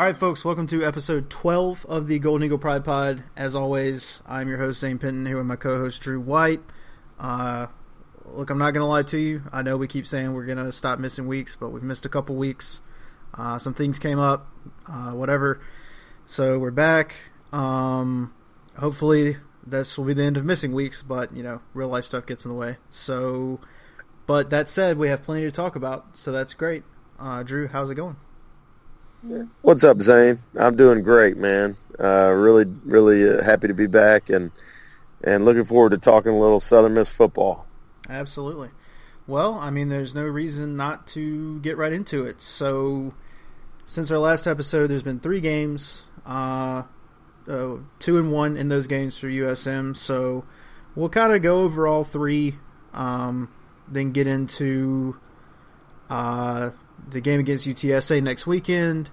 All right, folks, welcome to episode 12 of the Golden Eagle Pride Pod. As always, I'm your host, Zane Penton, here with my co host, Drew White. Uh, look, I'm not going to lie to you. I know we keep saying we're going to stop missing weeks, but we've missed a couple weeks. Uh, some things came up, uh, whatever. So we're back. Um, hopefully, this will be the end of missing weeks, but, you know, real life stuff gets in the way. So, but that said, we have plenty to talk about, so that's great. Uh, Drew, how's it going? What's up, Zane? I'm doing great, man. Uh, really, really uh, happy to be back and and looking forward to talking a little Southern Miss football. Absolutely. Well, I mean, there's no reason not to get right into it. So, since our last episode, there's been three games, uh, uh, two and one in those games for USM. So, we'll kind of go over all three, um, then get into uh, the game against UTSA next weekend,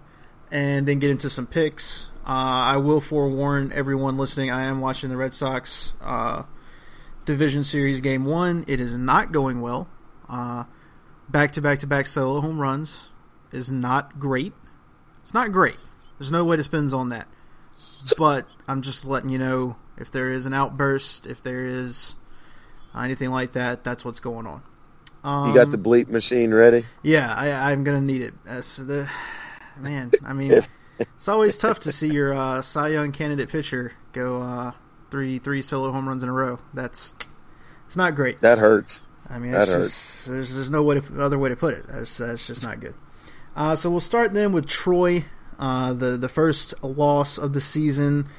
and then get into some picks. Uh, I will forewarn everyone listening. I am watching the Red Sox uh, division series game one. It is not going well. Back to back to back solo home runs is not great. It's not great. There's no way to spend on that. But I'm just letting you know if there is an outburst, if there is anything like that, that's what's going on. Um, you got the bleep machine ready? Yeah, I, am gonna need it. That's the man. I mean, it's always tough to see your uh, Cy Young candidate pitcher go uh, three three solo home runs in a row. That's it's not great. That hurts. I mean, that hurts. Just, there's there's no way to, other way to put it. That's that's just not good. Uh, so we'll start then with Troy, uh, the the first loss of the season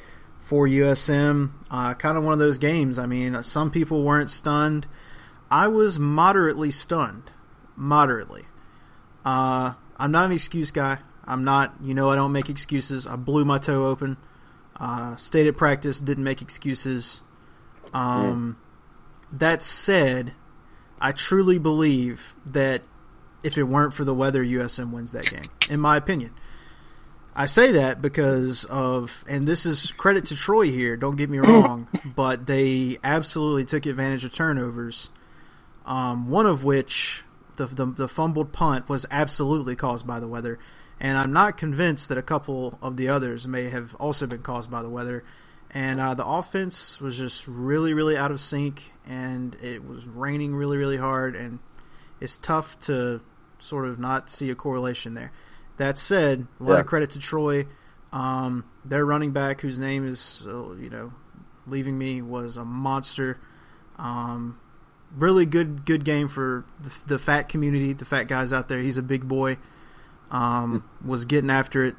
for USM. Uh, kind of one of those games. I mean, some people weren't stunned. I was moderately stunned. Moderately. Uh, I'm not an excuse guy. I'm not, you know, I don't make excuses. I blew my toe open. Uh, stayed at practice, didn't make excuses. Um, mm. That said, I truly believe that if it weren't for the weather, USM wins that game, in my opinion. I say that because of, and this is credit to Troy here, don't get me wrong, but they absolutely took advantage of turnovers um, one of which, the, the, the fumbled punt, was absolutely caused by the weather. And I'm not convinced that a couple of the others may have also been caused by the weather. And uh, the offense was just really, really out of sync, and it was raining really, really hard, and it's tough to sort of not see a correlation there. That said, a lot yeah. of credit to Troy. Um, their running back, whose name is, uh, you know, leaving me, was a monster. Um, really good good game for the, the, fat community, the fat guys out there. He's a big boy. Um, was getting after it.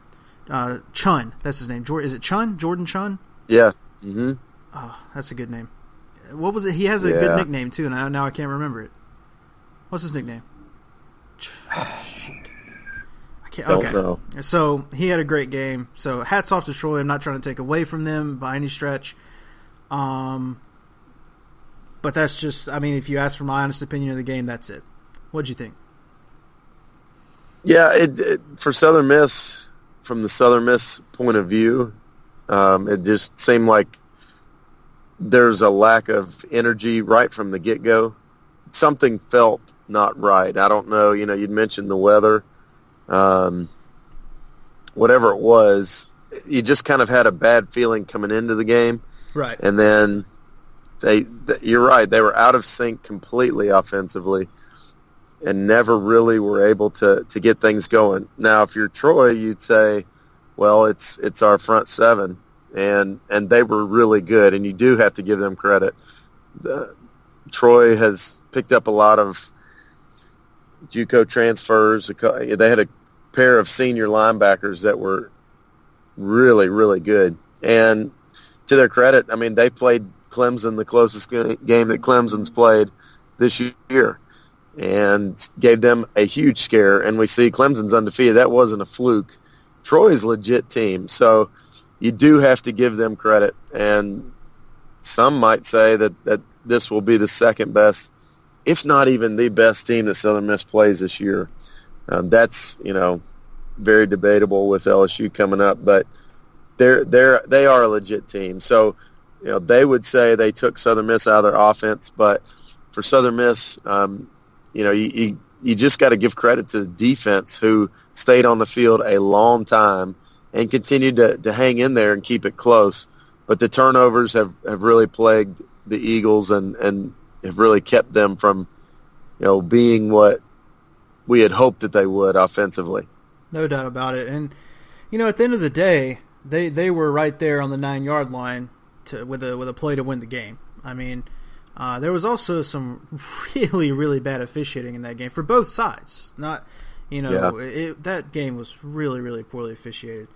Uh, Chunn, that's his name. Jordan, is it Chunn? Jordan Chunn? Yeah. Mm-hmm. Oh, that's a good name. What was it? He has a yeah. good nickname too, and I, now I can't remember it. What's his nickname? Oh, shoot. I can't. Don't okay. Know. So he had a great game. So hats off to Troy. I'm not trying to take away from them by any stretch. Um, but that's just, I mean, if you ask for my honest opinion of the game, that's it. What'd you think? Yeah, it, it, for Southern Miss, from the Southern Miss point of view, um, it just seemed like there's a lack of energy right from the get go. Something felt not right. I don't know. You know, you'd mentioned the weather, um, whatever it was. You just kind of had a bad feeling coming into the game, right? And then they, you're right. They were out of sync completely offensively, and never really were able to to get things going. Now, if you're Troy, you'd say, well, it's it's our front seven, and and they were really good, and you do have to give them credit. The, Troy has picked up a lot of JUCO transfers. They had a pair of senior linebackers that were really, really good. And to their credit, I mean, they played Clemson the closest game that Clemson's played this year and gave them a huge scare. And we see Clemson's undefeated. That wasn't a fluke. Troy's legit team. So you do have to give them credit. And some might say that, that this will be the second best, if not even the best team that Southern Miss plays this year. Um, that's, you know, very debatable with LSU coming up, but they're, they're, they are a legit team. So you know, they would say they took Southern Miss out of their offense, but for Southern Miss, um, you know, you, you, you just got to give credit to the defense who stayed on the field a long time and continued to, to hang in there and keep it close. But the turnovers have, have really plagued the Eagles and, and have really kept them from, you know, being what we had hoped that they would offensively. No doubt about it. And you know, at the end of the day, they they were right there on the nine yard line to with a with a play to win the game. I mean, uh, there was also some really really bad officiating in that game for both sides. Not you know yeah. it, that game was really really poorly officiated.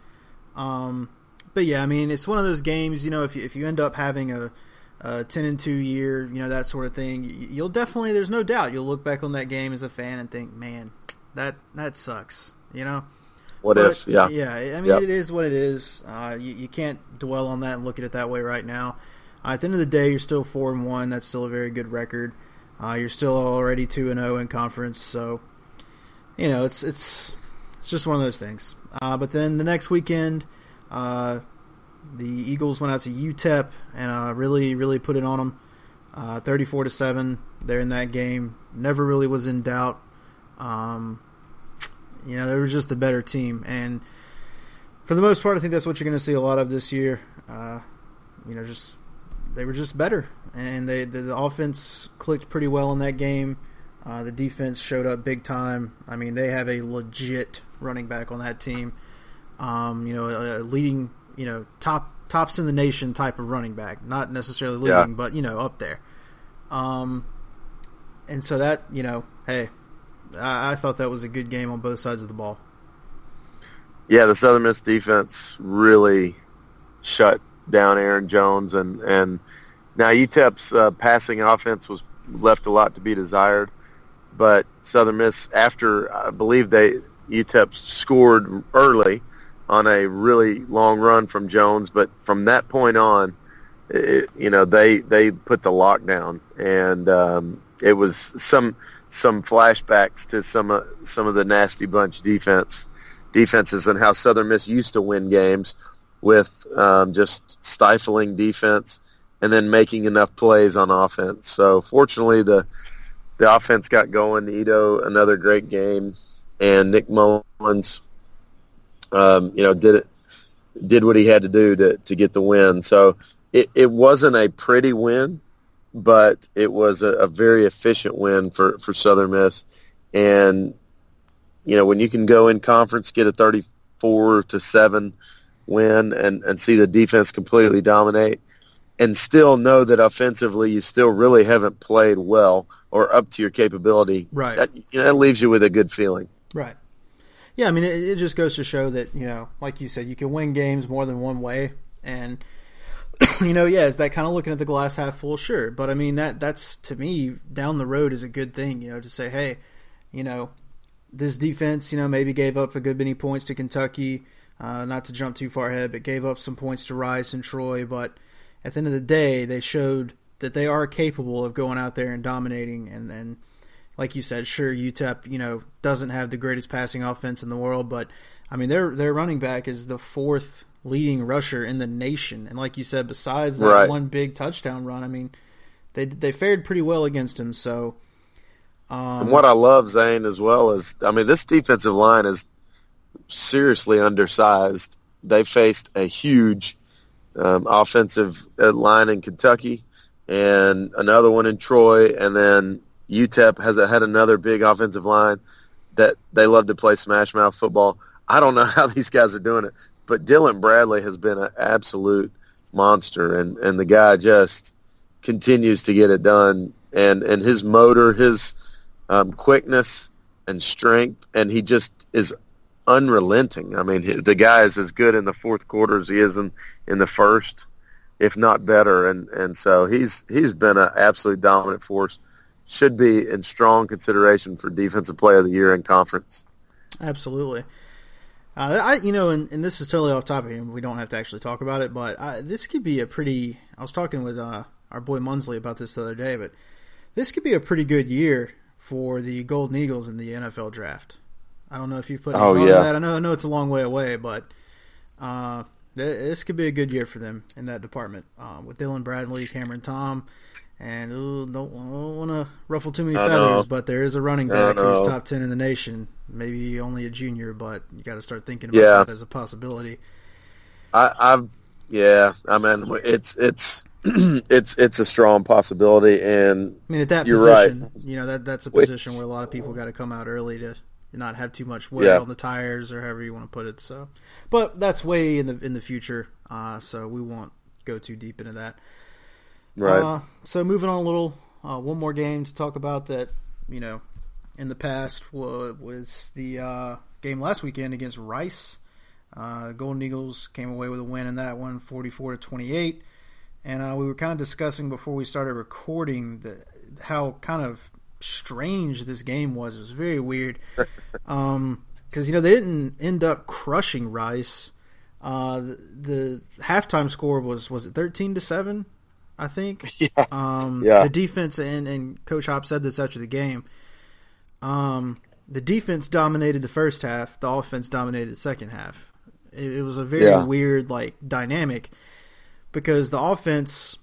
Um, but yeah, I mean it's one of those games. You know, if you, if you end up having a, a ten and two year, you know that sort of thing, you'll definitely there's no doubt you'll look back on that game as a fan and think, man, that that sucks. You know. What but, if? Yeah. Yeah. I mean, yep. it is what it is. Uh, you, you, can't dwell on that and look at it that way right now. Uh, at the end of the day, you're still four and one. That's still a very good record. Uh, you're still already two and zero oh in conference. So, you know, it's it's it's just one of those things. Uh, but then the next weekend, uh, the Eagles went out to UTEP and uh, really really put it on them. 34 to seven. They're in that game. Never really was in doubt. Um, you know, they were just the better team, and for the most part, I think that's what you're going to see a lot of this year. Uh, you know, just they were just better, and they the, the offense clicked pretty well in that game. Uh, the defense showed up big time. I mean, they have a legit running back on that team. Um, you know, a, a, leading, you know, top tops in the nation type of running back, not necessarily leading, yeah. but you know, up there. Um, and so that you know, hey, I, I thought that was a good game on both sides of the ball. Yeah, the Southern Miss defense really shut down Aaron Jones, and and now UTEP's uh, passing offense was left a lot to be desired, but Southern Miss after I believe they UTEP scored early on a really long run from Jones, but from that point on, it, you know they they put the lockdown, and um, it was some some flashbacks to some of some of the nasty bunch defense defenses and how Southern Miss used to win games with um, just stifling defense and then making enough plays on offense. So fortunately, the the offense got going. Ito another great game, and Nick Mullens, um, you know, did it did what he had to do to to get the win. So it, it wasn't a pretty win, but it was a, a very efficient win for, for Southern Miss. And, you know, when you can go in conference, get a 34 to 7 win and, and see the defense completely dominate and still know that offensively you still really haven't played well or up to your capability. Right. That, you know, that leaves you with a good feeling. Right. Yeah, I mean, it, it just goes to show that, you know, like you said, you can win games more than one way. And, you know, yeah, is that kind of looking at the glass half full? Sure, but I mean that that's to me down the road is a good thing. You know, to say, hey, you know, this defense, you know, maybe gave up a good many points to Kentucky. Uh, not to jump too far ahead, but gave up some points to Rice and Troy. But at the end of the day, they showed that they are capable of going out there and dominating. And then, like you said, sure, UTEP, you know, doesn't have the greatest passing offense in the world, but I mean, their their running back is the fourth leading rusher in the nation. And like you said, besides that right. one big touchdown run, I mean, they they fared pretty well against him. So, um, and what I love Zane as well is, I mean, this defensive line is seriously undersized. They faced a huge um, offensive uh, line in Kentucky and another one in Troy, and then UTEP has had another big offensive line that they love to play smash mouth football. I don't know how these guys are doing it but Dylan Bradley has been an absolute monster, and and the guy just continues to get it done, and and his motor, his um, quickness and strength, and he just is unrelenting. I mean, the guy is as good in the fourth quarter as he is in in the first, if not better, and and so he's he's been an absolute dominant force. Should be in strong consideration for defensive player of the year in conference. Absolutely. Uh, I, you know, and, and, this is totally off topic, and we don't have to actually talk about it. But I, this could be a pretty. I was talking with uh, our boy Munsley about this the other day, but this could be a pretty good year for the Golden Eagles in the NFL draft. I don't know if you've put oh, yeah. that. I know, I know it's a long way away, but uh, this could be a good year for them in that department uh, with Dylan Bradley, Cameron Tom, And ooh, don't, don't want to ruffle too many feathers, but there is a running back who's top ten in the nation. Maybe only a junior, but you got to start thinking about yeah. that as a possibility. I, I've yeah, I mean it's it's it's it's a strong possibility, and I mean at that position, right. you know that that's a position where a lot of people got to come out early to not have too much wear yeah. on the tires or however you want to put it. So, but that's way in the in the future, uh, so we won't go too deep into that. Right. Uh, so moving on a little, uh, one more game to talk about that. You know, in the past was the uh, game last weekend against Rice. Uh, Golden Eagles came away with a win in that one, 44 to 28. And uh, we were kind of discussing before we started recording the, how kind of strange this game was. It was very weird. Um, because you know they didn't end up crushing Rice. Uh, the, the, halftime score was was it thirteen to seven, I think. Yeah. Um, yeah. The defense and and Coach Hop said this after the game. Um, the defense dominated the first half. The offense dominated the second half. It, it was a very yeah. weird like dynamic because the offense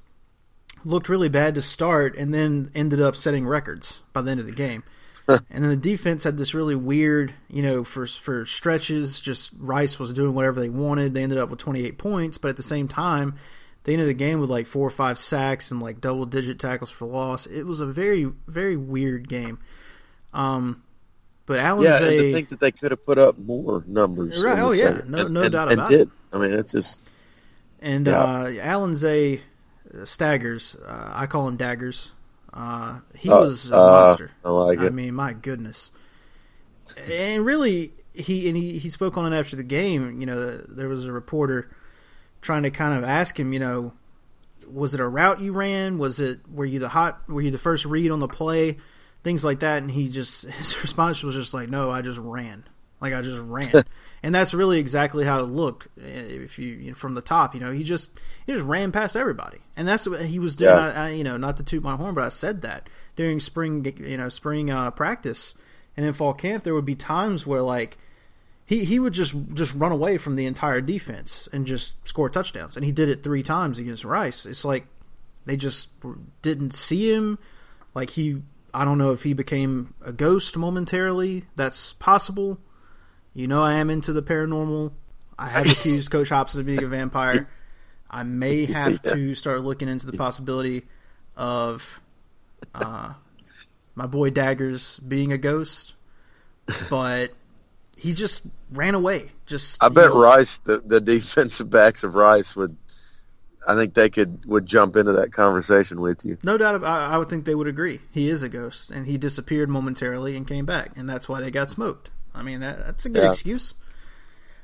looked really bad to start and then ended up setting records by the end of the game. and then the defense had this really weird, you know, for for stretches, just Rice was doing whatever they wanted. They ended up with 28 points, but at the same time, they ended the game with like four or five sacks and like double digit tackles for loss. It was a very very weird game. Um, but Alan yeah, Zay, and to think that they could have put up more numbers. Right? Oh yeah, no no and, doubt and about did. it. I mean, it's just and yeah. uh, Allenzae uh, Staggers, uh, I call him Daggers. Uh, he uh, was a monster. I like it. I mean, my goodness. And really, he and he, he spoke on it after the game. You know, there was a reporter trying to kind of ask him, you know, was it a route you ran? Was it were you the hot? Were you the first read on the play? Things like that. And he just his response was just like, "No, I just ran. Like I just ran." and that's really exactly how it looked. If you, you from the top, you know, he just he just ran past everybody, and that's what he was doing. Yeah. I, I, you know, not to toot my horn, but I said that during spring, you know, spring uh, practice and in fall camp, there would be times where like he he would just just run away from the entire defense and just score touchdowns, and he did it three times against Rice. It's like they just didn't see him. Like he, I don't know if he became a ghost momentarily. That's possible you know I am into the paranormal. I have accused Coach Hopson of being a vampire. I may have to start looking into the possibility of uh, my boy Daggers being a ghost, but he just ran away. Just I bet know. Rice, the, the defensive backs of Rice would. I think they could would jump into that conversation with you. No doubt. I, I would think they would agree. He is a ghost, and he disappeared momentarily and came back, and that's why they got smoked. I mean, that, that's a good yeah. excuse.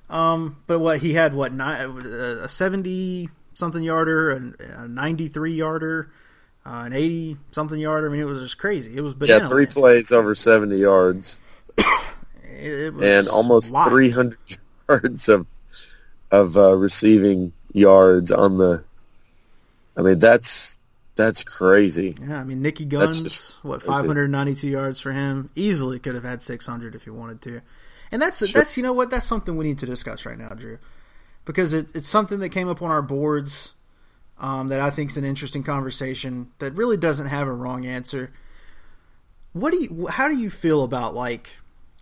Um, but what he had, what nine, a seventy something yarder, a ninety three yarder, uh, an eighty something yarder. I mean, it was just crazy. It was banana yeah, three plays over seventy yards, it, it and almost three hundred yards of of uh, receiving yards on the. I mean, that's that's crazy. Yeah, I mean Nicky Guns, what 592 yards for him. Easily could have had 600 if he wanted to. And that's sure. that's you know what that's something we need to discuss right now, Drew, because it, it's something that came up on our boards um, that I think is an interesting conversation that really doesn't have a wrong answer. What do you? How do you feel about like?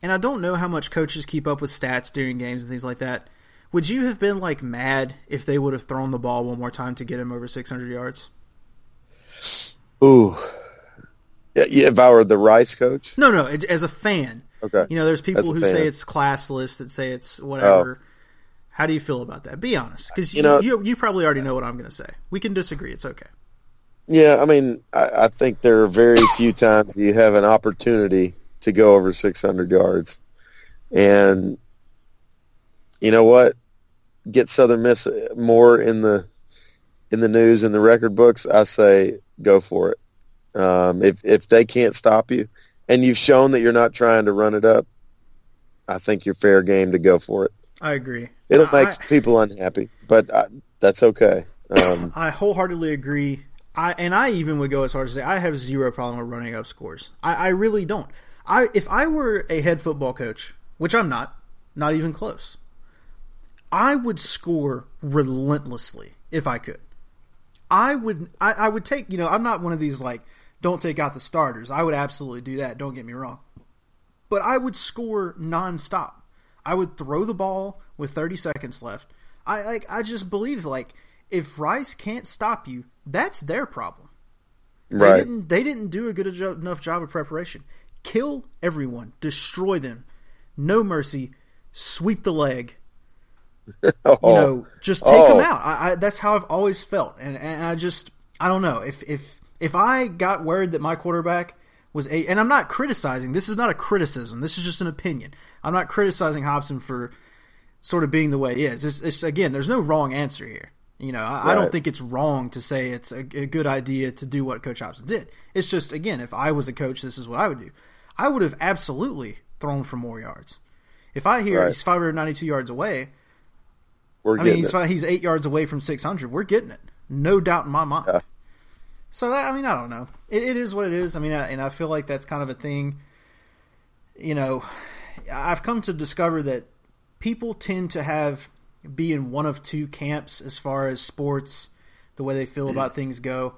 And I don't know how much coaches keep up with stats during games and things like that. Would you have been like mad if they would have thrown the ball one more time to get him over 600 yards? Ooh. Yeah, if I were the Rice coach? No, no, as a fan. Okay. You know, there's people who fan. say it's classless, that say it's whatever. Oh. How do you feel about that? Be honest, because you, you, know, you, you probably already know what I'm going to say. We can disagree. It's okay. Yeah, I mean, I, I think there are very few times you have an opportunity to go over 600 yards, and you know what? Get Southern Miss more in the in the news in the record books, I say go for it. Um, if if they can't stop you, and you've shown that you're not trying to run it up, I think you're fair game to go for it. I agree. It'll make I, people unhappy, but I, that's okay. Um, I wholeheartedly agree. I and I even would go as far as to say I have zero problem with running up scores. I, I really don't. I if I were a head football coach, which I'm not, not even close, I would score relentlessly if I could. I would I, I would take you know I'm not one of these like don't take out the starters. I would absolutely do that. Don't get me wrong, but I would score nonstop. I would throw the ball with 30 seconds left. I like I just believe like if Rice can't stop you, that's their problem. They Right. didn't they didn't do a good enough job of preparation. Kill everyone, destroy them. No mercy, sweep the leg. Oh, You know, oh. just take Oh. them out. I, I, that's how I've always felt, and, and I just I don't know if if if I got word that my quarterback was a, and I'm not criticizing. This is not a criticism. This is just an opinion. I'm not criticizing Hopson for sort of being the way he is. It's, it's again, there's no wrong answer here. You know, I, I don't think it's wrong to say it's a, a good idea to do what Coach Hopson did. It's just again, if I was a coach, this is what I would do. I would have absolutely thrown for more yards. If I hear Right. he's 592 yards away, we're I mean he's he's eight yards away from 600. We're getting it, no doubt in my mind. Yeah. So that, I mean, I don't know. It, it is what it is. I mean, I, and I feel like that's kind of a thing. You know, I've come to discover that people tend to have be in one of two camps as far as sports, the way they feel hmm. about things go.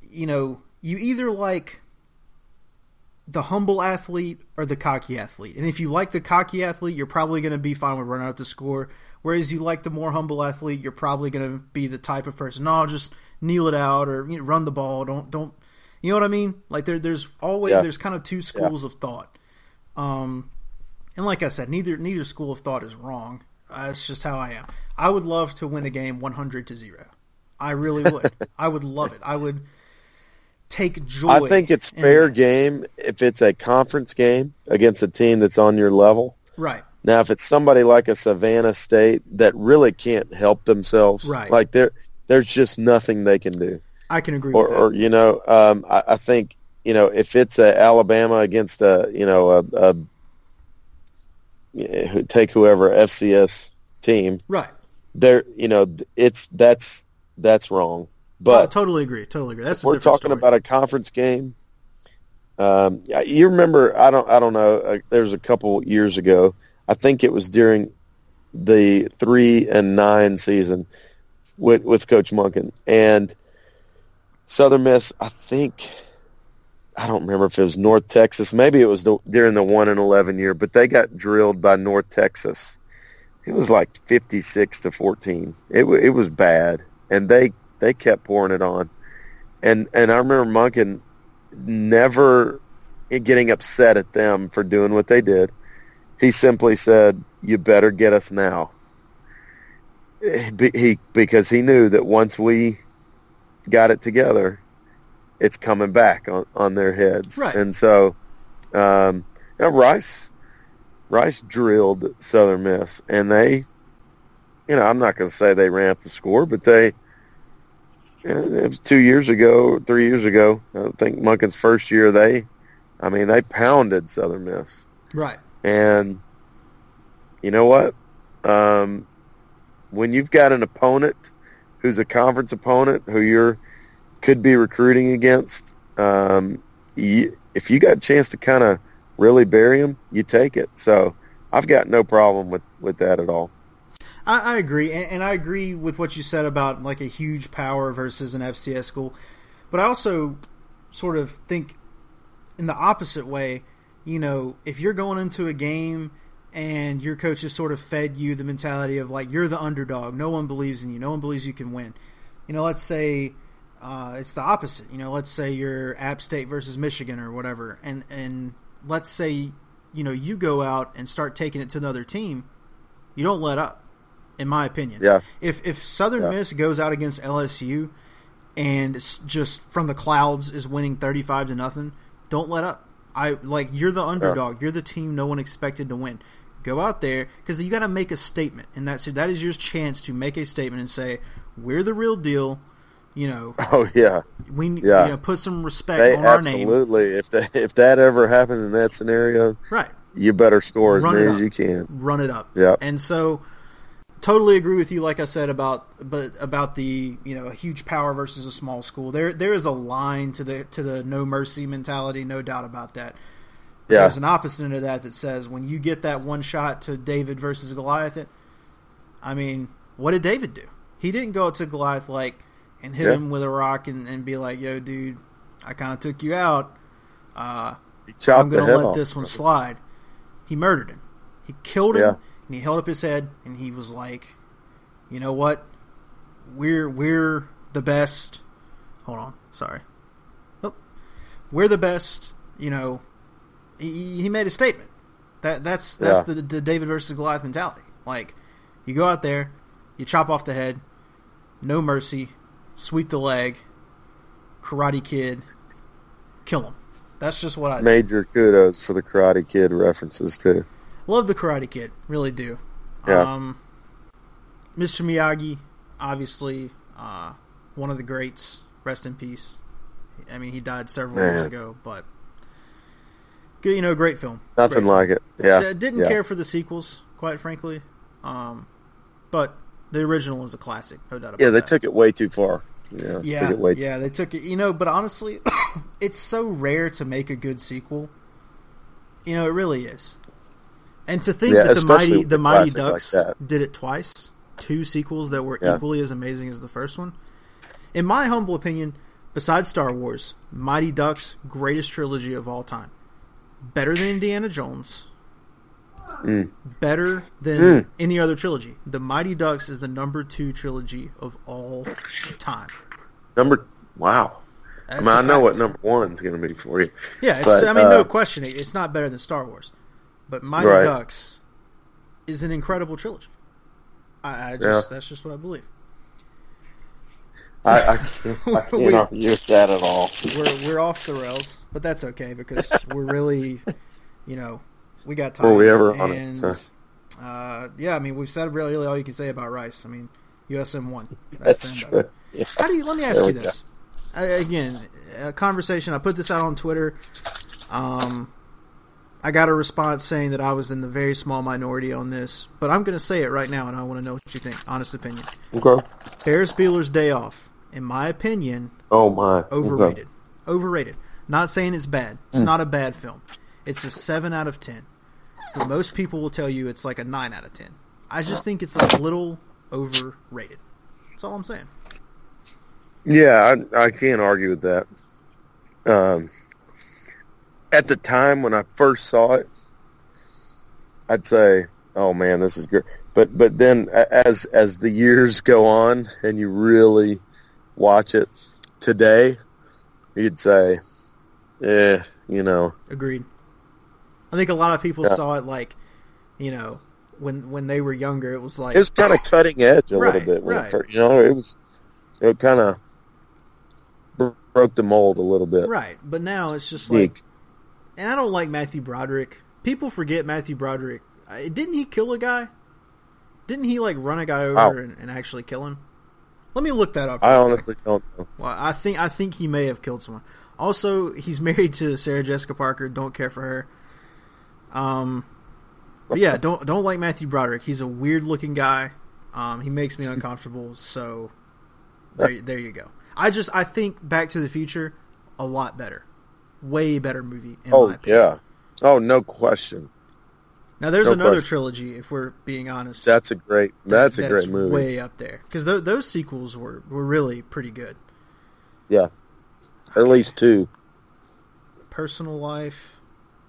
You know, you either like the humble athlete or the cocky athlete. And if you like the cocky athlete, you're probably going to be fine with running out the score. Whereas you like the more humble athlete, you're probably going to be the type of person, no, just kneel it out or you know, run the ball. Don't don't, you know what I mean? Like there, there's always Yeah. there's kind of two schools of thought. Um, and like I said, neither neither school of thought is wrong. Uh, it's just how I am. I would love to win a game 100 to zero. I really would. I would love it. I would take joy. I think it's fair game if it's a conference game against a team that's on your level. Right. Now, if it's somebody like a Savannah State that really can't help themselves, Right. like there, there's just nothing they can do. I can agree Or, with that. or you know, um, I, I think you know if it's a Alabama against a you know a, a take whoever FCS team, right. there you know it's that's that's wrong. Oh, But totally agree. Totally agree. That's we're talking story. about a conference game. Um, you remember? I don't. I don't know. Uh, there was a couple years ago. I think it was during the three and nine season with with Coach Monken and Southern Miss. I think I don't remember if it was North Texas. Maybe it was the, during the one and eleven year, but they got drilled by North Texas. It was like fifty six to fourteen. It it was bad, and they they kept pouring it on. And and I remember Monken never getting upset at them for doing what they did. He simply said, "You better get us now." He because he knew that once we got it together, it's coming back on, on their heads. Right. And so, um, know, Rice Rice drilled Southern Miss, and they, you know, I'm not going to say they ran up the score, but they it was two years ago, three years ago. I think Monken's first year. They, I mean, they pounded Southern Miss, right. and you know what? Um, when you've got an opponent who's a conference opponent who you're could be recruiting against, um, you, if you got a chance to kind of really bury them, you take it. So I've got no problem with with that at all. I, I agree, and, and I agree with what you said about like a huge power versus an FCS school. But I also sort of think in the opposite way. You know, if you're going into a game and your coach has sort of fed you the mentality of like you're the underdog, no one believes in you, no one believes you can win. You know, let's say uh, it's the opposite. You know, let's say you're App State versus Michigan or whatever, and and let's say you know you go out and start taking it to another team. You don't let up, in my opinion. Yeah. If if Southern Yeah. Miss goes out against LSU and just from the clouds is winning thirty five to nothing, don't let up. I like you're the underdog. You're the team no one expected to win. Go out there because you got to make a statement, and that's that is your chance to make a statement and say we're the real deal. You know, Oh yeah, we Yeah. you know, put some respect they on our name. absolutely. If that if that ever happens in that scenario, Right. you better score as Run many as you can. run it up. Yep. And so totally agree with you like I said about but about the, you know, a huge power versus a small school. There there is a line to the to the no mercy mentality, no doubt about that. Yeah. There's an opposite of that that says when you get that one shot to David versus Goliath, it, I mean, what did David do? He didn't go to Goliath like, and hit Yeah. him with a rock and, and be like, "Yo, dude, I kind of took you out. Uh, I'm gonna let off. this one slide." He murdered him. He killed him, Yeah. And he held up his head, and he was like, "You know what? We're we're the best." Hold on, sorry. Oh, we're the best. You know, he, he made a statement. That that's that's Yeah. the the David versus Goliath mentality. Like, you go out there, you chop off the head, no mercy, sweep the leg, Karate Kid, kill him. That's just what I Major kudos for the Karate Kid references too. Love. The Karate Kid, really do. Yeah. Um, Mr. Miyagi, obviously, uh, one of the greats. Rest in peace. I mean, he died several years ago, but good, you know, great film. Nothing Great like it. Yeah. D- didn't yeah. care for the sequels, quite frankly. Um, but the original is a classic, no doubt about it. Yeah, they that. took it way too far. Yeah. yeah, way yeah, they took it. You know, but honestly, it's so rare to make a good sequel. You know, it really is. And to think Yeah, that the mighty the Mighty classic like Ducks did it twice, two sequels that were Yeah. equally as amazing as the first one. In my humble opinion, besides Star Wars, Mighty Ducks greatest trilogy of all time. Better than Indiana Jones. Mm. Better than Mm. any other trilogy. The Mighty Ducks is the number two trilogy of all time. Number wow. I mean, I know fact. what number one's going to be for you. Yeah, it's, But, I mean, no uh, question. It's not better than Star Wars, but Mighty Right. Ducks is an incredible trilogy. I, I just Yeah. that's just what I believe. I, I can't, I can't We- argue with that at all. We're we're off the rails, but that's okay because we're really, you know, we got time. Were we ever on it? and, Huh. uh, yeah, I mean, we've said really all you can say about Rice. I mean, USM one. That's the true. Yeah. How do you? Let me ask There you this. I, again, a conversation. I put this out on Twitter. Um, I got a response saying that I was in the very small minority on this, but I'm going to say it right now, and I want to know what you think. Honest opinion. Okay. Ferris Bueller's Day Off, in my opinion, Oh my. Okay. overrated. Overrated. Not saying it's bad. It's not a bad film. It's a seven out of ten. But most people will tell you it's like a nine out of ten. I just think it's a little overrated. That's all I'm saying. Yeah, I, I can't argue with that. Um, at the time when I first saw it, I'd say, "Oh man, this is good." But but then as as the years go on and you really watch it today, you'd say, "Eh, you know, Agreed. I think a lot of people Yeah. saw it like, you know, when when they were younger, it was like it was kind of cutting edge a Right, little bit right. first, you know, it was it kind of broke the mold a little bit. right. But now it's just like. And I don't like Matthew Broderick. People forget Matthew Broderick. Uh, Didn't he kill a guy? Didn't he like run a guy over Oh. and, and actually kill him? Let me look that up. I real quick. honestly don't know. Well, I think I think he may have killed someone. Also, he's married to Sarah Jessica Parker. Don't care for her. Um, but yeah, don't don't like Matthew Broderick. He's a weird looking guy. Um, he makes me uncomfortable. So there, there you go. I just I think Back to the Future a lot better, way better movie. In Oh yeah. Oh no question. Now there's No another question. trilogy. If we're being honest, That's a great. That's a great movie. Way up there because th- those sequels were were really pretty good. Yeah. At least two. Personal life,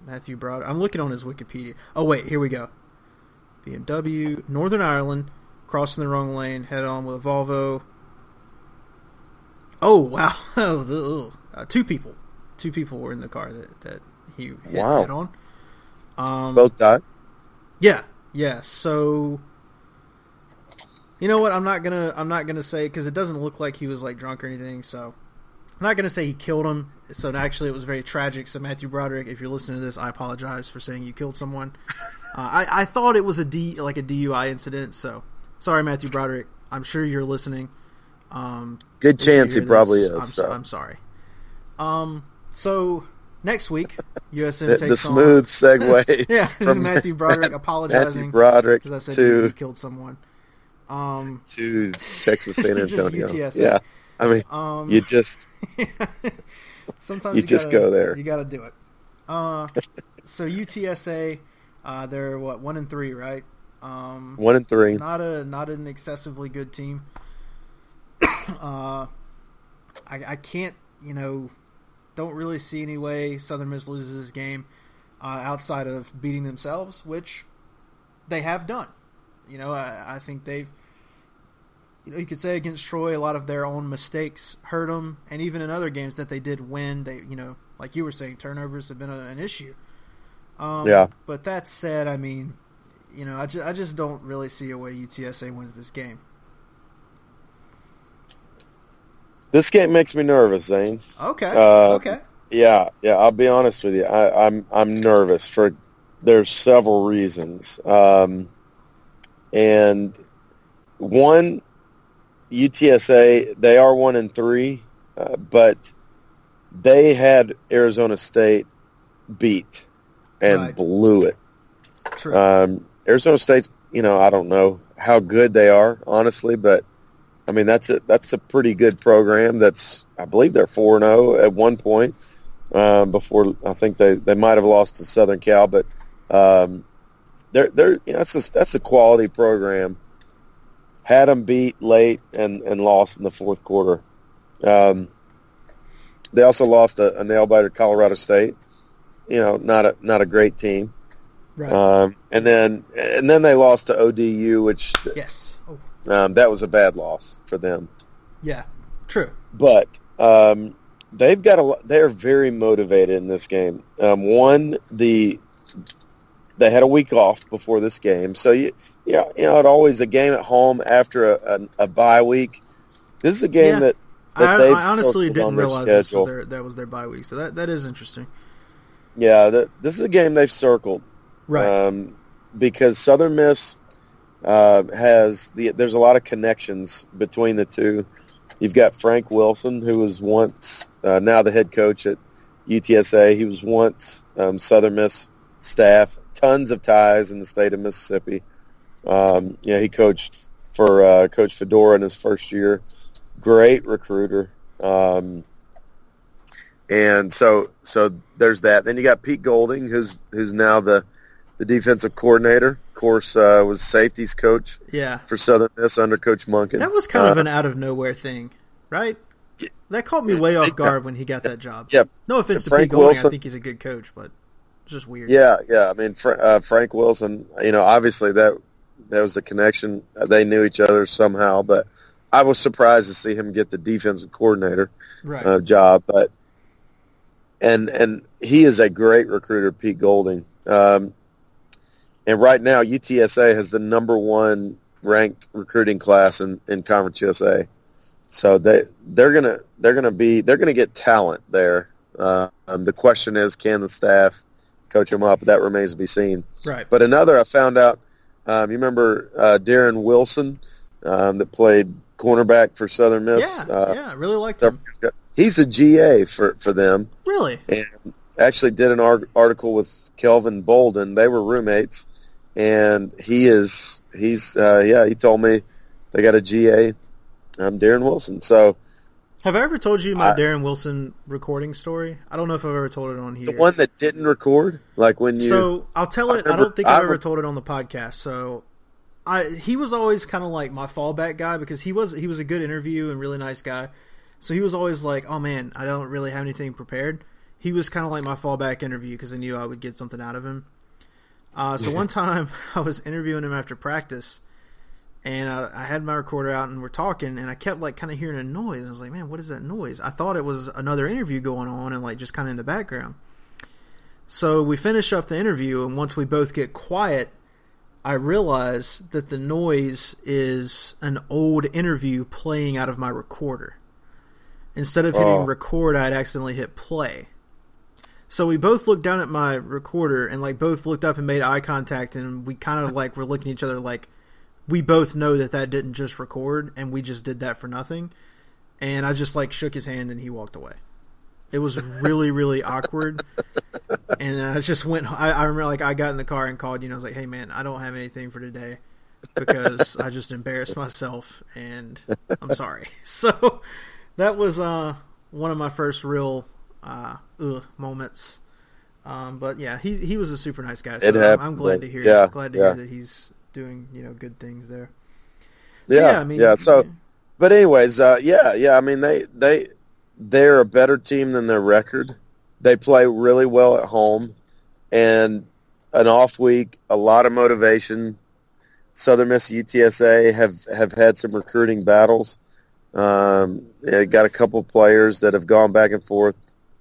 Matthew Broad. I'm looking on his Wikipedia. Oh wait, here we go. BMW, Northern Ireland, crossing the wrong lane, head on with a Volvo. Oh wow, uh, two people, two people were in the car that that he hit Wow. head on. Um, Both died. yeah, yeah. So, you know what? I'm not gonna. I'm not gonna say because it doesn't look like he was like drunk or anything. So, I'm not gonna say he killed him. So actually, it was very tragic. So Matthew Broderick, if you're listening to this, I apologize for saying you killed someone. Uh, I I thought it was a D like a DUI incident. So sorry, Matthew Broderick. I'm sure you're listening. Um, Good chance he probably is. I'm, so. I'm sorry. Um. So next week, USM the, takes the smooth segue. Yeah, from Matthew Broderick Matthew apologizing Broderick because I said to killed someone. Um, to Texas San Antonio. UTSA. Yeah, I mean, um, you just sometimes you you, just gotta, go there. You got to do it. Uh, so UTSA, uh, they're what one and three, right? Um, one and three. not a not an excessively good team. uh, I, I can't, you know, don't really see any way Southern Miss loses this game uh, outside of beating themselves, which they have done. You know, I, I think they've. You, know, you could say against Troy, a lot of their own mistakes hurt them, and even in other games that they did win, they, you know, like you were saying, turnovers have been a, an issue. Um, Yeah. But that said, I mean, you know, I just, I just don't really see a way UTSA wins this game. This game makes me nervous, Zane. Okay. Uh, okay. Yeah, yeah. I'll be honest with you. I, I'm I'm nervous for there's several reasons, um, and one UTSA they are one and three, uh, but they had Arizona State beat and Right. blew it. True. Um, Arizona State's, you know, I don't know how good they are, honestly, but I mean that's a that's a pretty good program. That's I believe they're four and zero at one point. Um, before I think they, they might have lost to Southern Cal, but um, they're they're you know that's a, that's a quality program. Had them beat late and, and lost in the fourth quarter. Um, they also lost a, a nail biter Colorado State. You know, not a not a great team. right. Um, and then and then they lost to ODU, which yes. Um, that was a bad loss for them. yeah. True. But um, they've got a. lo- They're very motivated in this game. Um, one, the they had a week off before this game, so you, yeah, you know, it always a game at home after a, a, a bye week. This is a game Yeah. that, that I, they've I honestly didn't realize this was their, that was their bye week, so that, that is interesting. Yeah, that, this is a game they've circled. Right. um, because Southern Miss uh, has the there's a lot of connections between the two. You've got Frank Wilson, who was once uh, now the head coach at UTSA. He was once um, Southern Miss staff. Tons of ties in the state of Mississippi. Um, yeah, he coached for uh, Coach Fedora in his first year. Great recruiter. Um, and so so there's that. Then you got Pete Golding, who's who's now the the defensive coordinator. Of course, uh, was safeties coach yeah. for Southern Miss under Coach Monken. That was kind of Uh, an out of nowhere thing, right? That caught me way off guard when he got that job. Yeah. No offense to Pete Golding, I think he's a good coach, but it's just weird. Yeah, yeah. I mean, uh, Frank Wilson. You know, obviously that that was the connection. Uh, They knew each other somehow, but I was surprised to see him get the defensive coordinator Right. uh, job. But and and he is a great recruiter, Pete Golding. Um, and right now, UTSA has the number one ranked recruiting class in, in Conference USA. So they they're gonna they're gonna be they're gonna get talent there. Uh, um, the question is, can the staff coach them up? That remains to be seen. right. But another, I found out. Um, you remember uh, Darren Wilson um, that played cornerback for Southern Miss? yeah, Uh, yeah, I really like him. He's a GA for for them, Really? and actually did an ar- article with Kelvin Bolden. They were roommates, and he is he's uh, yeah. He told me they got a GA, I'm Darren Wilson. So Have I ever told you my I- Darren Wilson recording story? I don't know if I've ever told it on here. the one that didn't record, like when you So I'll tell it. I, remember- don't think I I've ever told it on the podcast. So I he was always kind of like my fallback guy because he was he was a good interview and really nice guy. So he was always like, "Oh man, I don't really have anything prepared." He was kind of like my fallback interview because I knew I would get something out of him. Uh, so one time I was interviewing him after practice, and I, I had my recorder out and we're talking, and I kept like kind of hearing a noise. I was like, "Man, what is that noise?" I thought it was another interview going on and like just kind of in the background. So we finish up the interview, and once we both get quiet, I realize that the noise is an old interview playing out of my recorder. Instead of hitting Oh. record, I had accidentally hit play. So we both looked down at my recorder and like both looked up and made eye contact, and we kind of like were looking at each other like we both know that that didn't just record, and we just did that for nothing. And I just like shook his hand, and he walked away. It was really, really awkward. And I just went. I, I remember, like, I got in the car and called you, and I was like, "Hey, man, I don't have anything for today because I just embarrassed myself, and I'm sorry." So that was uh, one of my first real uh, ugh, moments. Um, but yeah, he he was a super nice guy. So It I'm, happened, I'm glad to hear. yeah, glad to yeah. hear that he's doing you know good things there. So, yeah I mean, yeah so but anyways uh, yeah yeah I mean they they they're a better team than their record. They play really well at home, and an off week, a lot of motivation. Southern Miss UTSA have have had some recruiting battles. Um, got a couple players that have gone back and forth.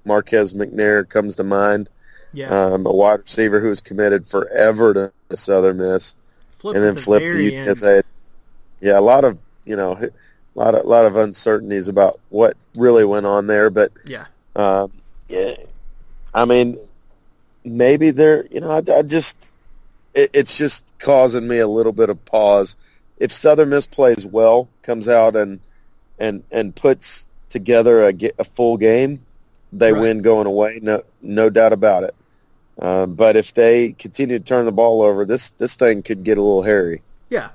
Marquez McNair comes to mind. Yeah. Um, a wide receiver who's committed forever to, to Southern Miss, Flipped and then the flipped to very end. Yeah, a lot of you know, a lot of lot of uncertainties about what really went on there, but Yeah. um, yeah, I mean, maybe they're you know, I, I just it, it's just causing me a little bit of pause. If Southern Miss plays well, comes out and and and puts together a, a full game, they Right. win going away. No no doubt about it. Um, but if they continue to turn the ball over, this this thing could get a little hairy. Yeah,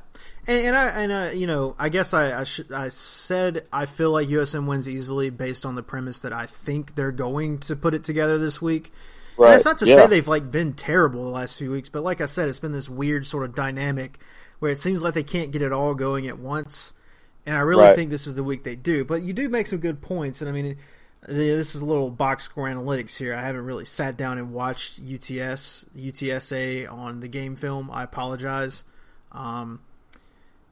and, and I and uh, you know I guess I I, should, I said I feel like USM wins easily based on the premise that I think they're going to put it together this week. And that's not to Yeah. say they've like been terrible the last few weeks, but like I said, it's been this weird sort of dynamic where it seems like they can't get it all going at once. And I really Right. think this is the week they do. But you do make some good points, and I mean, this is a little box score analytics here. I haven't really sat down and watched UTS UTSA on the game film. I apologize. Um,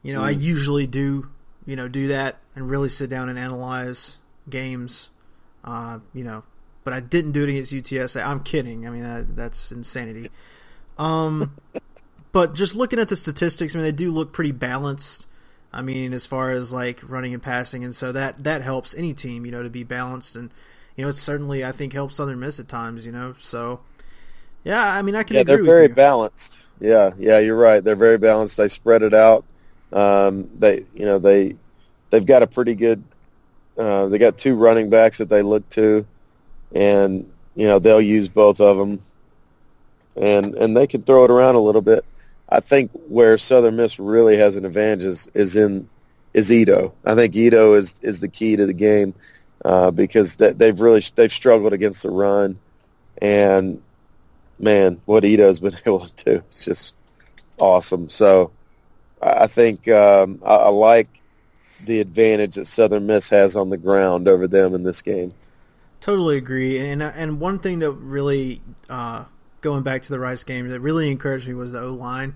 you know, I usually do, you know, do that and really sit down and analyze games. Uh, you know, but I didn't do it against UTSA. I'm kidding. I mean, that, that's insanity. Um, but just looking at the statistics, I mean, they do look pretty balanced. I mean, as far as like running and passing, and so that that helps any team, you know, to be balanced, and you know, it certainly I think helps Southern Miss at times, you know. So, yeah, I mean, I can Yeah, they're very balanced. Yeah, yeah, you're right. They're very balanced. They spread it out. Um, they, you know, they they've got a pretty good. Uh, they got two running backs that they look to, and you know they'll use both of them, and and they can throw it around a little bit. I think where Southern Miss really has an advantage is, is in is Ito. I think Ito is is the key to the game uh, because that they've really they've struggled against the run, and man, what Ito's been able to do is just awesome. So I think um, I, I like the advantage that Southern Miss has on the ground over them in this game. Totally agree. And and one thing that really uh, going back to the Rice game that really encouraged me was the O line.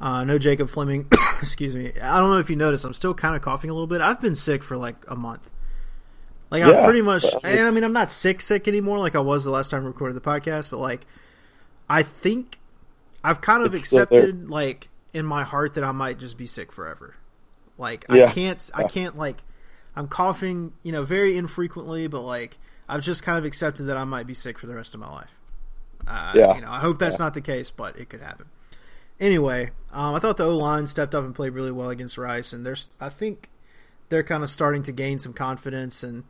Uh, no Jacob Fleming. excuse me. I don't know if you noticed. I'm still kind of coughing a little bit. I've been sick for like a month. Like I'm pretty much. And I mean, I'm not sick sick anymore like I was the last time I recorded the podcast. But like, I think I've kind of accepted like in my heart that I might just be sick forever. Like I can't. I can't like. I'm coughing, you know, very infrequently, but like I've just kind of accepted that I might be sick for the rest of my life. Uh, Yeah. You know, I hope that's not the case, but it could happen. Anyway, um, I thought the O line stepped up and played really well against Rice, and there's I think they're kind of starting to gain some confidence, and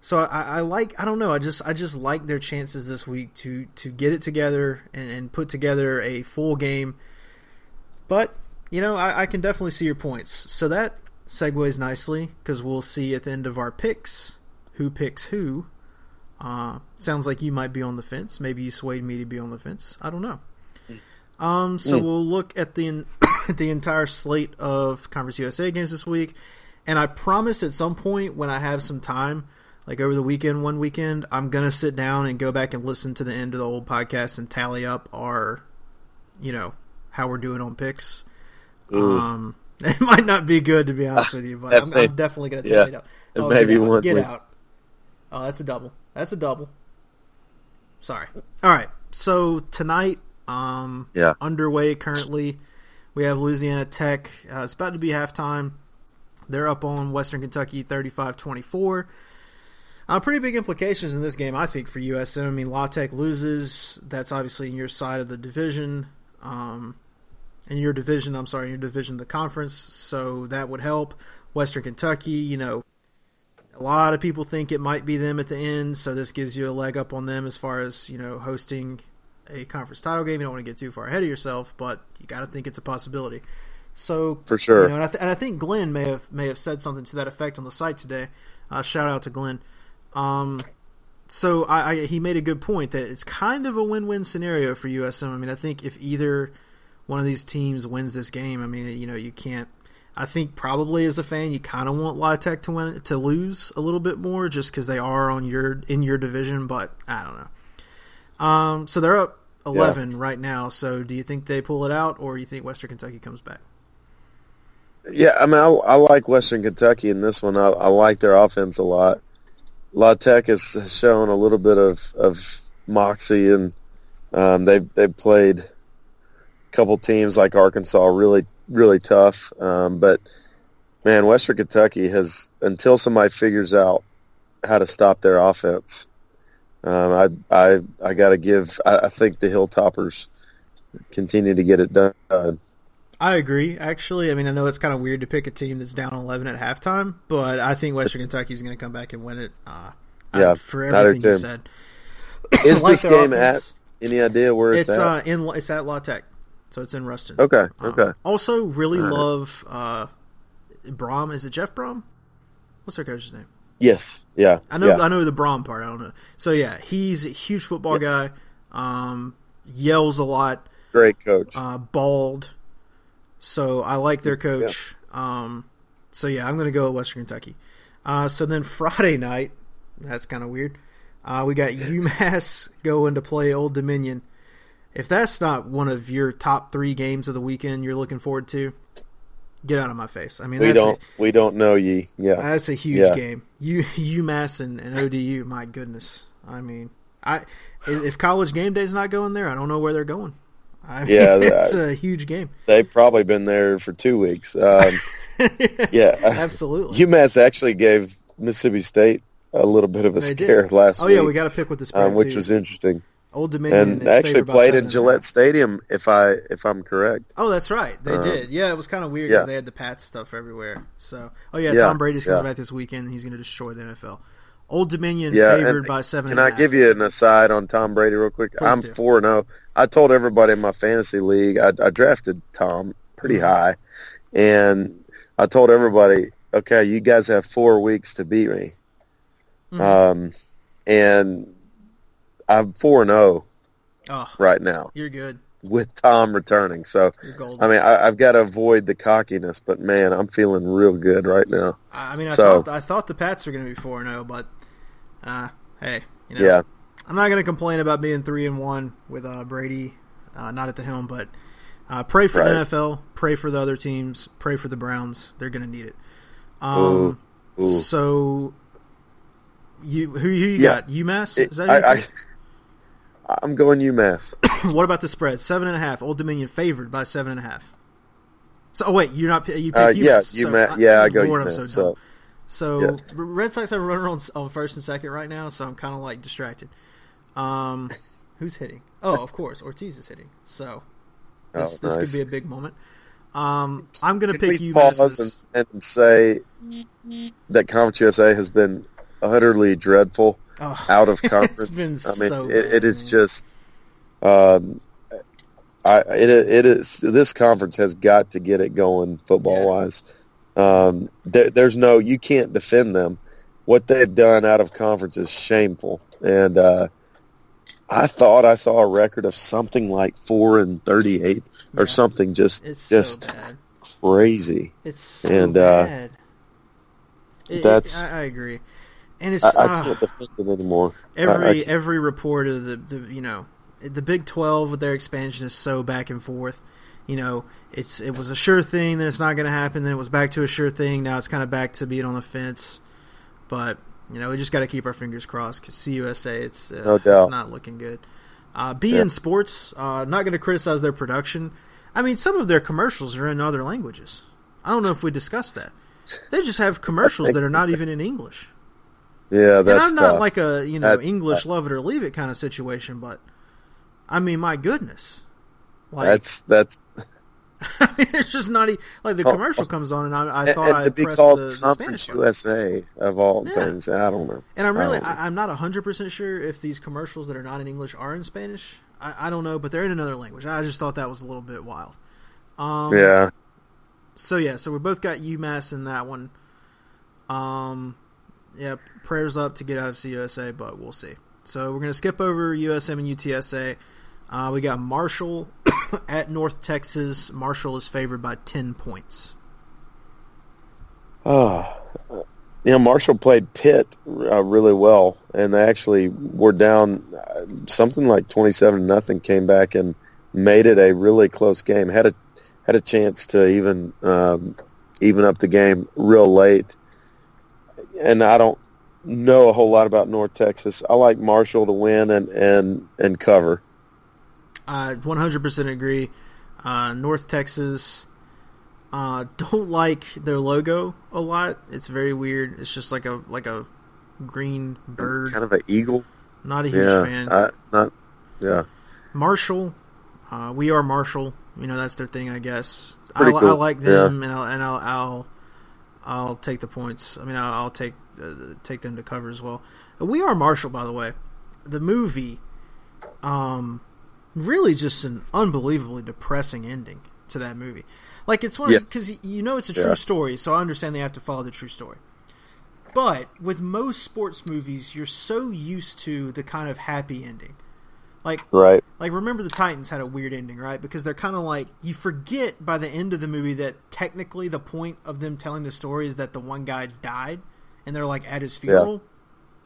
so I, I like I don't know I just I just like their chances this week to to get it together and, and put together a full game. But you know I, I can definitely see your points, so that segues nicely because we'll see at the end of our picks who picks who. Uh, sounds like you might be on the fence. Maybe you swayed me to be on the fence. I don't know. Um, so Mm. we'll look at the the entire slate of Conference USA games this week, and I promise at some point when I have some time, like over the weekend, one weekend, I'm gonna sit down and go back and listen to the end of the old podcast and tally up our, you know, how we're doing on picks. Ooh. Um, it might not be good to be honest with you, but I'm, may- I'm definitely gonna tally yeah, it up. Oh, may get be out. one Get week. out. Oh, that's a double. That's a double. Sorry. All right. So tonight, um, Yeah. underway currently. We have Louisiana Tech. Uh, it's about to be halftime. They're up on Western Kentucky 35-24. Uh, pretty big implications in this game, I think, for USM. I mean, La Tech loses. That's obviously in your side of the division. Um, in your division, I'm sorry, in your division of the conference. So that would help. Western Kentucky, you know, a lot of people think it might be them at the end, so this gives you a leg up on them as far as, you know, hosting a conference title game. You don't want to get too far ahead of yourself, but you got to think it's a possibility. So For sure. you know, and, I th- and I think Glenn may have may have said something to that effect on the site today. Uh, shout out to Glenn. Um, so I, I, he made a good point that it's kind of a win-win scenario for USM. I mean, I think if either one of these teams wins this game, I mean, you know, you can't. I think probably as a fan, you kind of want La Tech to win to lose a little bit more, just because they are on your in your division. But I don't know. Um, so they're up eleven yeah. right now. So do you think they pull it out, or you think Western Kentucky comes back? Yeah, I mean, I, I like Western Kentucky in this one. I, I like their offense a lot. La Tech has, has shown a little bit of, of moxie, and um, they they played a couple teams like Arkansas really really tough. Um, but man, Western Kentucky has until somebody figures out how to stop their offense. Um, I I I got to give. I, I think the Hilltoppers continue to get it done. I agree. Actually, I mean, I know it's kind of weird to pick a team that's down 11 at halftime, but I think Western Kentucky is going to come back and win it. Uh, yeah, I, for everything you said. Is like this game offense, at? Any idea where it's, it's at? Uh, in it's at La Tech, so it's in Ruston. Okay, um, okay. Also, really right. love uh, Brohm. Is it Jeff Brohm? What's their coach's name? Yes. Yeah. I know. Yeah. I know the Brohm part. I don't know. So yeah, he's a huge football yeah. guy. Um, yells a lot. Great coach. Uh, bald so I like their coach. Yeah. Um, so yeah, I'm going to go with Western Kentucky. Uh, so then Friday night, that's kind of weird. Uh, we got UMass going to play Old Dominion. If that's not one of your top three games of the weekend you're looking forward to, get out of my face. I mean, we don't a, we don't know ye. Yeah, that's a huge yeah. game. U UMass and, and ODU. My goodness. I mean, I if college game day's not going there, I don't know where they're going. I mean, yeah, it's a huge game. They've probably been there for two weeks. Um, yeah, absolutely. UMass actually gave Mississippi State a little bit of a they scare did. last oh, week. Oh yeah, we got to pick with the spread um, which too. was interesting. Old Dominion and actually played in Gillette Stadium, if I if I'm correct. Oh, that's right, they um, did. Yeah, it was kind of weird because yeah. they had the Pats stuff everywhere. So, oh yeah, yeah Tom Brady's coming yeah. back this weekend. and He's going to destroy the NFL. Old Dominion yeah, favored by seven. Can I give you an aside on Tom Brady real quick? Please I'm four and zero. Oh. I told everybody in my fantasy league I, I drafted Tom pretty mm-hmm. high, and I told everybody, okay, you guys have four weeks to beat me. Mm-hmm. Um, and I'm four and zero oh, right now. You're good with Tom returning. So, I mean, I, have got to avoid the cockiness, but man, I'm feeling real good right now. I mean, I so, thought I thought the Pats were going to be four and zero, but uh, hey, you know, yeah, I'm not going to complain about being three and one with uh, Brady uh, not at the helm, but uh, pray for right. the NFL, pray for the other teams, pray for the Browns. They're going to need it. Um, ooh, ooh. So, you who, who you yeah. got? UMass? Is that I, I, I'm going UMass. what about the spread? Seven and a half. Old Dominion favored by seven and a half. So, oh wait, you're not you pick uh, yeah, UMass. UMass. So, yeah, I, I go Lord, UMass. So, so yeah. Red Sox have a runner on, on first and second right now, so I'm kind of like distracted. Um, who's hitting? Oh, of course, Ortiz is hitting. So this, oh, this could be a big moment. Um, I'm going to pick you pause and, and, say that Conference USA has been utterly dreadful oh, out of conference. I mean, so it, it is just. Um, I it it is this conference has got to get it going football yeah. wise. Um, there, there's no you can't defend them. What they've done out of conference is shameful, and uh, I thought I saw a record of something like four and thirty-eight or yeah. something. Just it's just so crazy. It's so and uh, bad. It, that's it, I, I, agree, and it's I, I uh, can't defend it anymore. Every every report of the, the you know the Big Twelve with their expansion is so back and forth. You know, it's it was a sure thing, then it's not going to happen. Then it was back to a sure thing. Now it's kind of back to being on the fence. But you know, we just got to keep our fingers crossed because CUSA, it's uh, no doubt. it's not looking good. Uh, beIN yeah. Sports, uh, not going to criticize their production. I mean, some of their commercials are in other languages. I don't know if we discussed that. They just have commercials that are not even in English. Yeah, that's and I'm not tough. like a you know English love it or leave it kind of situation, but I mean, my goodness, like, that's that's I mean, it's just not like the oh, commercial comes on, and I, I thought I pressed the, the Spanish USA of all yeah. things. I don't know. And I'm really, I am not hundred percent sure if these commercials that are not in English are in Spanish. I, I, don't know, but they're in another language. I just thought that was a little bit wild. Um, yeah. So yeah, so we both got UMass in that one. Um, yeah, prayers up to get out of CUSA, but we'll see. So we're gonna skip over USM and UTSA. Uh, we got Marshall at North Texas. Marshall is favored by 10 points. Oh, you know, Marshall played Pitt uh, really well, and they actually were down uh, something like twenty-seven nothing. Came back and made it a really close game. Had a had a chance to even um, even up the game real late. And I don't know a whole lot about North Texas. I like Marshall to win and and and cover. I 100% agree. Uh, North Texas uh, don't like their logo a lot. It's very weird. It's just like a like a green bird, kind of an eagle. Not a huge yeah, fan. I, not yeah. Marshall, uh, we are Marshall. You know that's their thing, I guess. I, cool. I like them, and I'll and I'll, I'll I'll take the points. I mean, I'll, I'll take uh, take them to cover as well. We are Marshall, by the way. The movie, um, really just an unbelievably depressing ending to that movie. Like it's one Yeah. because you know it's a true Yeah. story, so I understand they have to follow the true story. But with most sports movies, you're so used to the kind of happy ending. Like Right. like remember the Titans had a weird ending, right? Because they're kind of like you forget by the end of the movie that technically the point of them telling the story is that the one guy died and they're like at his funeral.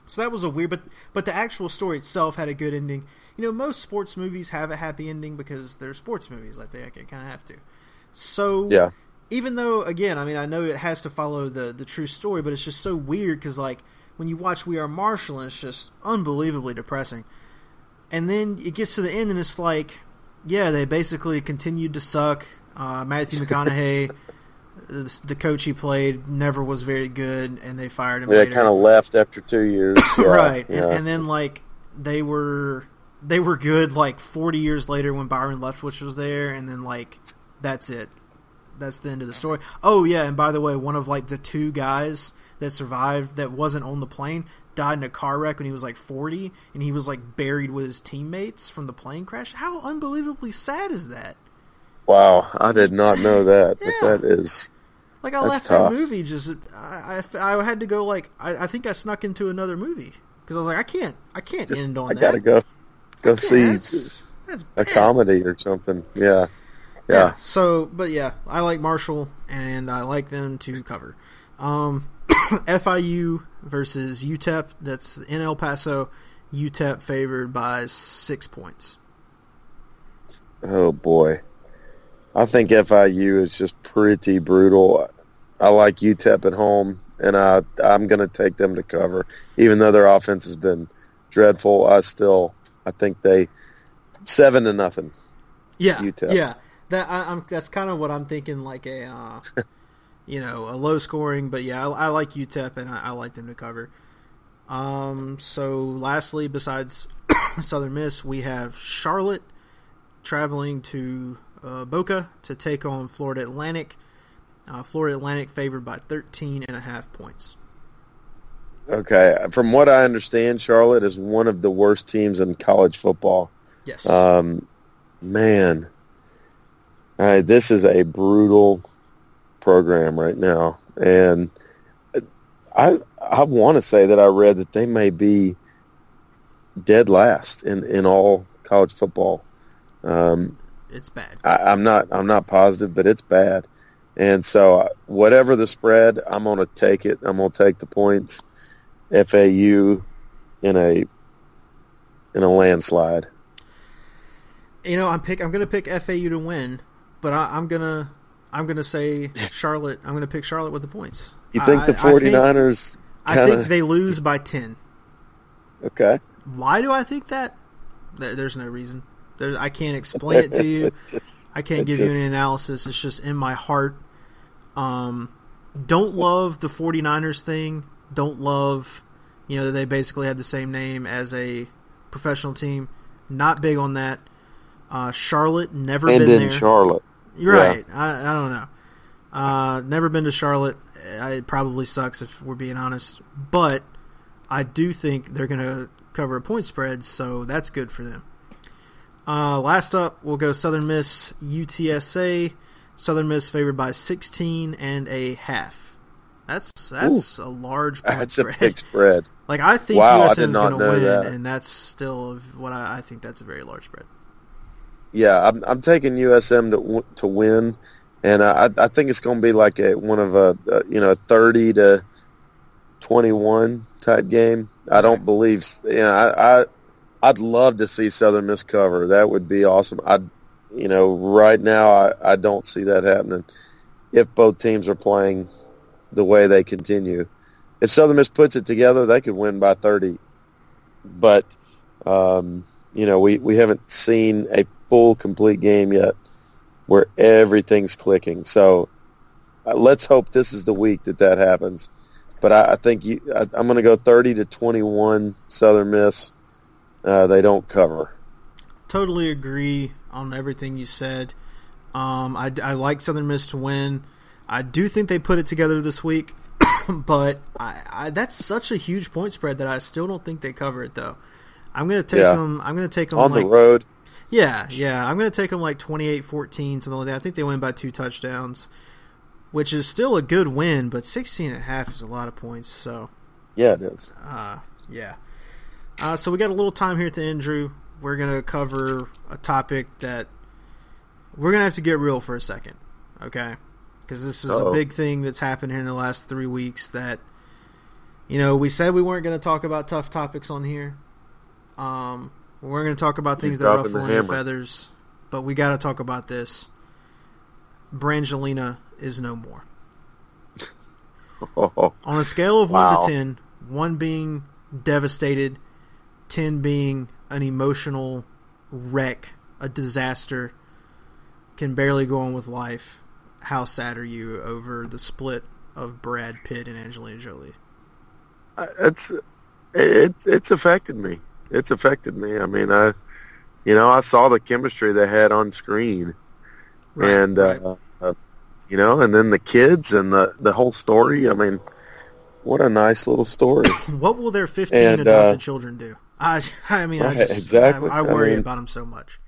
So that was a weird but but the actual story itself had a good ending. You know, most sports movies have a happy ending because they're sports movies like they kind of have to. So Yeah. even though again i mean i know it has to follow the the true story but it's just so weird because like when you watch we are marshall it's just unbelievably depressing and then it gets to the end and it's like yeah they basically continued to suck. Uh, matthew mcconaughey the, the coach he played never was very good and they fired him They kind of left after two years. Yeah, right. Yeah. and, and then like they were they were good like 40 years later when byron leftwich was there and then like that's it. That's the end of the story. Oh yeah and by the way one of like the two guys that survived that wasn't on the plane died in a car wreck when he was like 40 and he was like buried with his teammates from the plane crash how unbelievably sad is that wow, I did not know that. Yeah. But that is like i left tough. that movie just I, I, I had to go like I, I think i snuck into another movie because i was like i can't i can't just, end on I that gotta go go see that's, that's a comedy or something. Yeah. Yeah. Yeah. So, but yeah, I like Marshall, and I like them to cover. Um, FIU versus UTEP. That's in El Paso. UTEP favored by six points. Oh boy, I think FIU is just pretty brutal. I like UTEP at home, and I I'm going to take them to cover, even though their offense has been dreadful. I still I think they seven to nothing. Yeah, UTEP. yeah. That I, I'm. That's kind of what I'm thinking. Like a, uh, you know, a low scoring. But yeah, I, I like UTEP, and I, I like them to cover. Um. So, lastly, besides Southern Miss, we have Charlotte traveling to uh, Boca to take on Florida Atlantic. Uh, Florida Atlantic favored by 13 and a half points. Okay, from what I understand, Charlotte is one of the worst teams in college football. Yes. Um, man, right, this is a brutal program right now, and I I want to say that I read that they may be dead last in in all college football. Um, it's bad. I, I'm not I'm not positive, but it's bad, and so uh, whatever the spread, I'm going to take it. I'm going to take the points. FAU in a in a landslide. You know, I'm pick. I'm gonna pick FAU to win, but I, I'm gonna I'm gonna say Charlotte. I'm gonna pick Charlotte with the points. You think I- the I- I think- 49ers I think they lose by ten. okay? Why do I think that? There's no reason. There, I can't explain it to you. I can't give you just- any analysis. It's just in my heart. Um, don't love the 49ers thing. Don't love, you know, that they basically have the same name as a professional team. Not big on that. Uh, Charlotte, never and been in there. Charlotte. You're Yeah. right. I, I don't know. Uh, never been to Charlotte. It probably sucks if we're being honest, but I do think they're going to cover a point spread, so that's good for them. Uh, last up, we'll go Southern Miss UTSA. Southern Miss favored by 16 and a half. That's that's a large point That's a spread. big spread. Like I think Wow, USM is going to win, that. and that's still what I, I think that's a very large spread. Yeah, I'm I'm taking USM to to win, and I, I think it's going to be like a one of a, a you know thirty to twenty one type game. I don't believe you know I, I I'd love to see Southern Miss cover. That would be awesome. I you know right now I, I don't see that happening if both teams are playing the way they continue. If Southern Miss puts it together, they could win by thirty. But um, you know we we haven't seen a full complete game yet where everything's clicking. So uh, let's hope this is the week that that happens. But I, I think you, I, I'm going to go 30 to 21 Southern Miss. Uh, they don't cover. Totally agree on everything you said. Um, I, I like Southern Miss to win. I do think they put it together this week, but I, I, that's such a huge point spread that I still don't think they cover it though. I'm gonna take Yeah. them. I'm gonna take them On like the road, Yeah, yeah. I'm going to take them like 28-14, something like that. I think they win by two touchdowns, which is still a good win, but 16 and a half is a lot of points. So, yeah, it is. uh, yeah. Uh, so we got a little time here at the end, Drew. We're going to cover a topic that we're going to have to get real for a second, okay? Because this is a Uh-oh. big thing that's happened here in the last three weeks that, you know, we said we weren't going to talk about tough topics on here. Um, we're going to talk about things that are ruffling the hammer. feathers, but we got to talk about this. Brangelina is no more. Oh, On a scale of Wow. 1 to 10, 1 being devastated, 10 being an emotional wreck, a disaster, can barely go on with life, how sad are you over the split of Brad Pitt and Angelina Jolie? Uh, it's it, it's affected me. It's affected me. I mean, I you know I saw the chemistry they had on screen, and right. Uh, uh, you know, and then the kids and the the whole story. I mean, what a nice little story. what will their 15 and, adopted uh, children do? I, I mean, I just, exactly. I, I I worry mean- about them so much.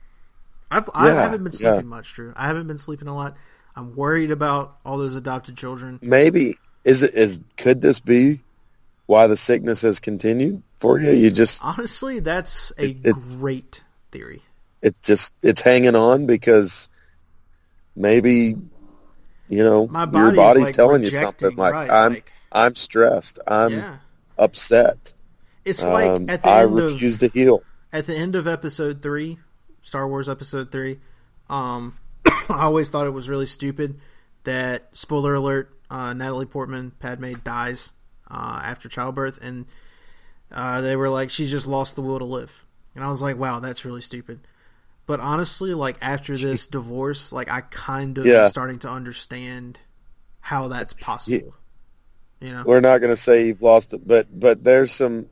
I've, I Yeah, haven't been yeah. sleeping much, Drew. I haven't been sleeping a lot. I'm worried about all those adopted children. Maybe is it is could this be why the sickness has continued for you? You just Honestly, that's a It- great theory. it just it's hanging on because maybe you know My your body's, body's like, telling you something like right, I'm like- I'm stressed. I'm yeah, upset. it's like Um, at the I end refuse of to heal. at the end of episode three, Star Wars episode three. Um, I always thought it was really stupid that spoiler alert: uh, Natalie Portman, Padme dies uh, after childbirth, and uh, they were like, she's just lost the will to live, and I was like, wow, that's really stupid. But honestly, like after this divorce, like I kind of Yeah. am starting to understand how that's possible. You know, We're not going to say you've lost it, but but there's some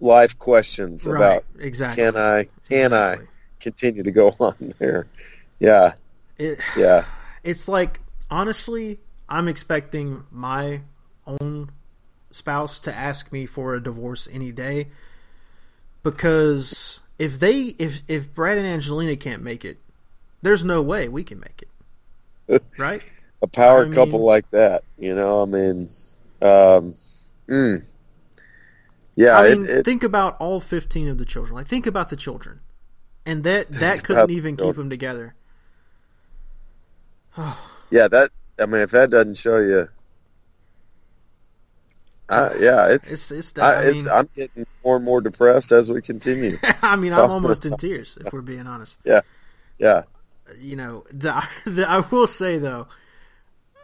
life questions right? about Exactly. can I can Exactly. I continue to go on there? Yeah, It, yeah. it's like honestly, I'm expecting my own spouse to ask me for a divorce any day because if they if if Brad and Angelina can't make it, there's no way we can make it. Right? A power I mean- couple like that, you know. I mean, um, mm. yeah. I mean, it, it, think about all 15 of the children. Like think about the children. And that that couldn't even keep them together. yeah. That I mean, if that doesn't show you, I, yeah, it's. It's it's I, I, it's mean I'm getting more and more depressed as we continue. I mean I'm almost in tears if we're being honest. Yeah, yeah. you know the, the I will say though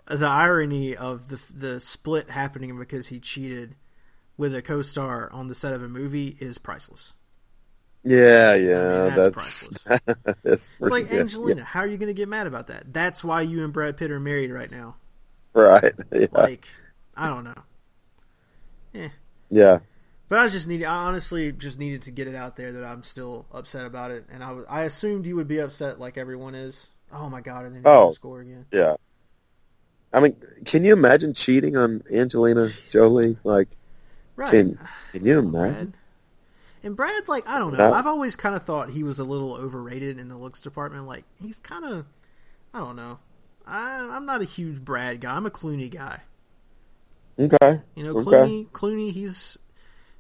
the irony of the the split happening because he cheated with a co-star on the set of a movie is priceless. yeah, yeah. that's that's that's, It's like good. Angelina, how are you going to get mad about that? That's why you and Brad Pitt are married right now. Right. Yeah, Like I don't know. Eh. yeah. But I just needed, I honestly just needed to get it out there that I'm still upset about it, and I was, I assumed you would be upset like everyone is. Oh my god! And then Oh. score again. Yeah. I mean, can you imagine cheating on Angelina Jolie? Like, Right. can can you imagine? And Brad, like, I don't know. I've always kind of thought he was a little overrated in the looks department. Like, he's kind of, I don't know. I, I'm not a huge Brad guy. I'm a Clooney guy. Okay. You know, Okay. Clooney. Clooney. He's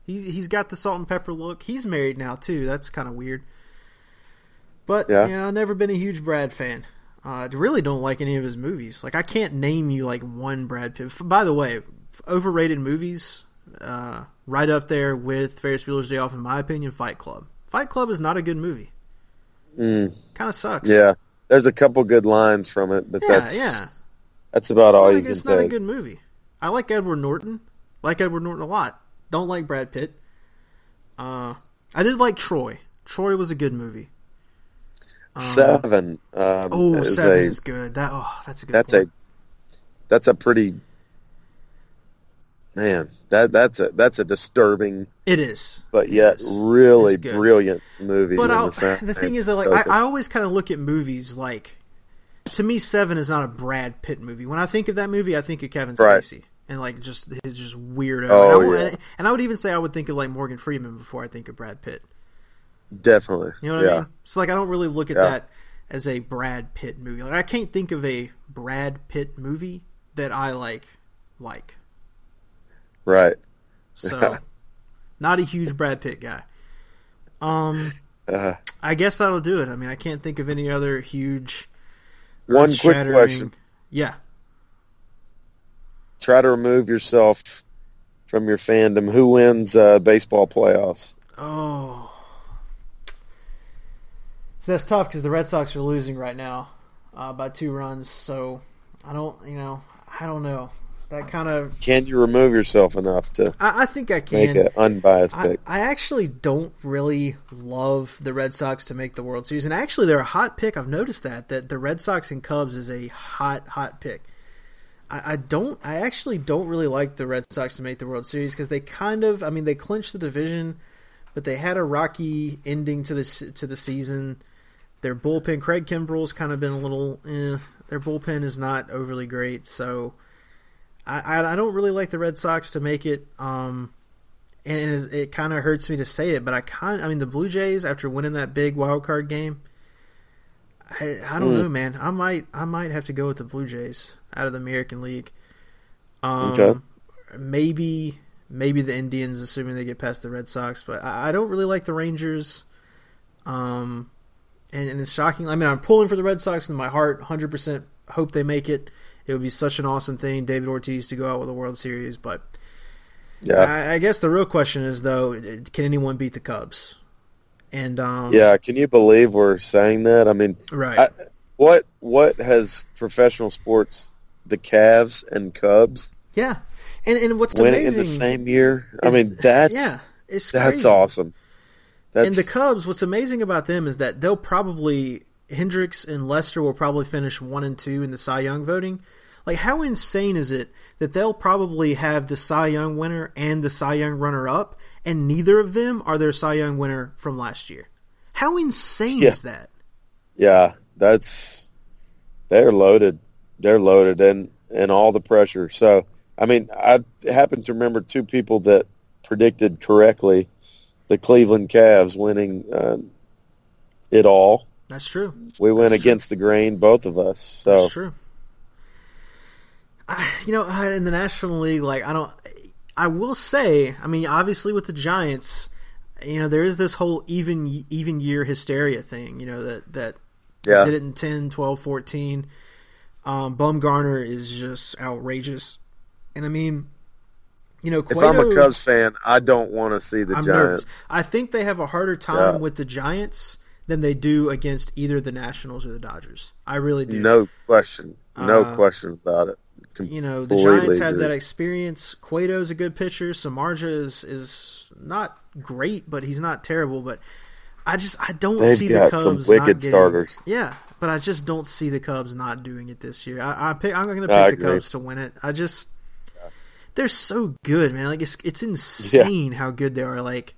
he's he's got the salt and pepper look. He's married now too. That's kind of weird. But Yeah. you know, I've never been a huge Brad fan. Uh, I really don't like any of his movies. Like I can't name you like one Brad Pitt. By the way, overrated movies, uh, right up there with Ferris Bueller's Day Off, in my opinion. Fight Club. Fight Club is not a good movie. Mm, Kind of sucks. yeah, there's a couple good lines from it, but yeah, that's yeah. that's about It's all you a- can It's not a good movie. I like Edward Norton. Like Edward Norton a lot. Don't like Brad Pitt. Uh, I did like Troy. Troy was a good movie. Um, Seven. Um, Oh, is seven a, is good. That oh, that's a good. that's point. a that's a pretty man. That that's a that's a disturbing, It is. but yet Yes. really brilliant movie. But I'll, the, the thing is that like. I, I always kind of look at movies like to me Seven is not a Brad Pitt movie. When I think of that movie, I think of Kevin Right. And like just his just weirdo. Oh, and, I, would- yeah. and, and I would even say I would think of like Morgan Freeman before I think of Brad Pitt. definitely. You know what yeah. I mean? So like I don't really look at Yeah. that as a Brad Pitt movie. Like I can't think of a Brad Pitt movie that I like like. Right. So not a huge Brad Pitt guy. Um Uh, I guess that'll do it. I mean, I can't think of any other huge one quick question: Yeah. Try to remove yourself from your fandom. Who wins uh, baseball playoffs? Oh. So that's tough because the Red Sox are losing right now uh, by two runs. So I don't, you know, I don't know. That kind of, Can you remove yourself enough to I, I think I can make an unbiased I, pick? I actually don't really love the Red Sox to make the World Series, and actually they're a hot pick. I've noticed that that the Red Sox and Cubs is a hot, hot pick. I, don't. I actually don't really like the Red Sox to make the World Series because they kind of. I mean, they clinched the division, but they had a rocky ending to this to the season. Their bullpen, Craig Kimbrel's kind of been a little. Eh, their bullpen is not overly great, so I, I, I don't really like the Red Sox to make it. Um, and it, it kind of hurts me to say it, but I kind I mean the Blue Jays after winning that big wild card game. I, I don't Hmm. know, man. I might I might have to go with the Blue Jays out of the American League. Um, Okay. Maybe maybe the Indians, assuming they get past the Red Sox, but I, I don't really like the Rangers. Um, and, and it's shocking. I mean, I'm pulling for the Red Sox in my heart. 100% hope they make it. It would be such an awesome thing, David Ortiz to go out with a World Series. But Yeah, I, I guess the real question is, though, can anyone beat the Cubs? And um, yeah. Can you believe we're saying that? I mean, right. I, what what has professional sports, the Cavs and Cubs yeah, and and what's winning amazing in the same year? I is- mean, that's yeah, it's that's crazy. awesome. That's and the Cubs, what's amazing about them is that they'll probably Hendricks and Lester will probably finish one and two in the Cy Young voting. Like, how insane is it that they'll probably have the Cy Young winner and the Cy Young runner up, and neither of them are their Cy Young winner from last year? How insane Yeah. is that? yeah, that's they're loaded. They're loaded and and all the pressure. So I mean, I happen to remember two people that predicted correctly the Cleveland Cavs winning uh, it all. That's true. We went against the grain, both of us. So That's true. I, you know, in the National League, like I don't. I will say, I mean, obviously with the Giants, you know, there is this whole even even year hysteria thing. You know that that yeah, did it in 10, 12, 14. Um, Bumgarner is just outrageous, and I mean, you know, if I'm a Cubs fan, I don't want to see the I'm Giants. nervous. I think they have a harder time Yeah. with the Giants than they do against either the Nationals or the Dodgers. I really do. No question, no Uh, question about it. You know the Giants have agree. that experience. Cueto's a good pitcher. Samardzija is is not great, but he's not terrible. But I just I don't They've see the Cubs wicked not getting, starters. Yeah, but I just don't see the Cubs not doing it this year. I, I pick, I'm going to pick I the agree. Cubs to win it. I just they're so good, man. Like it's it's insane how good they are. Like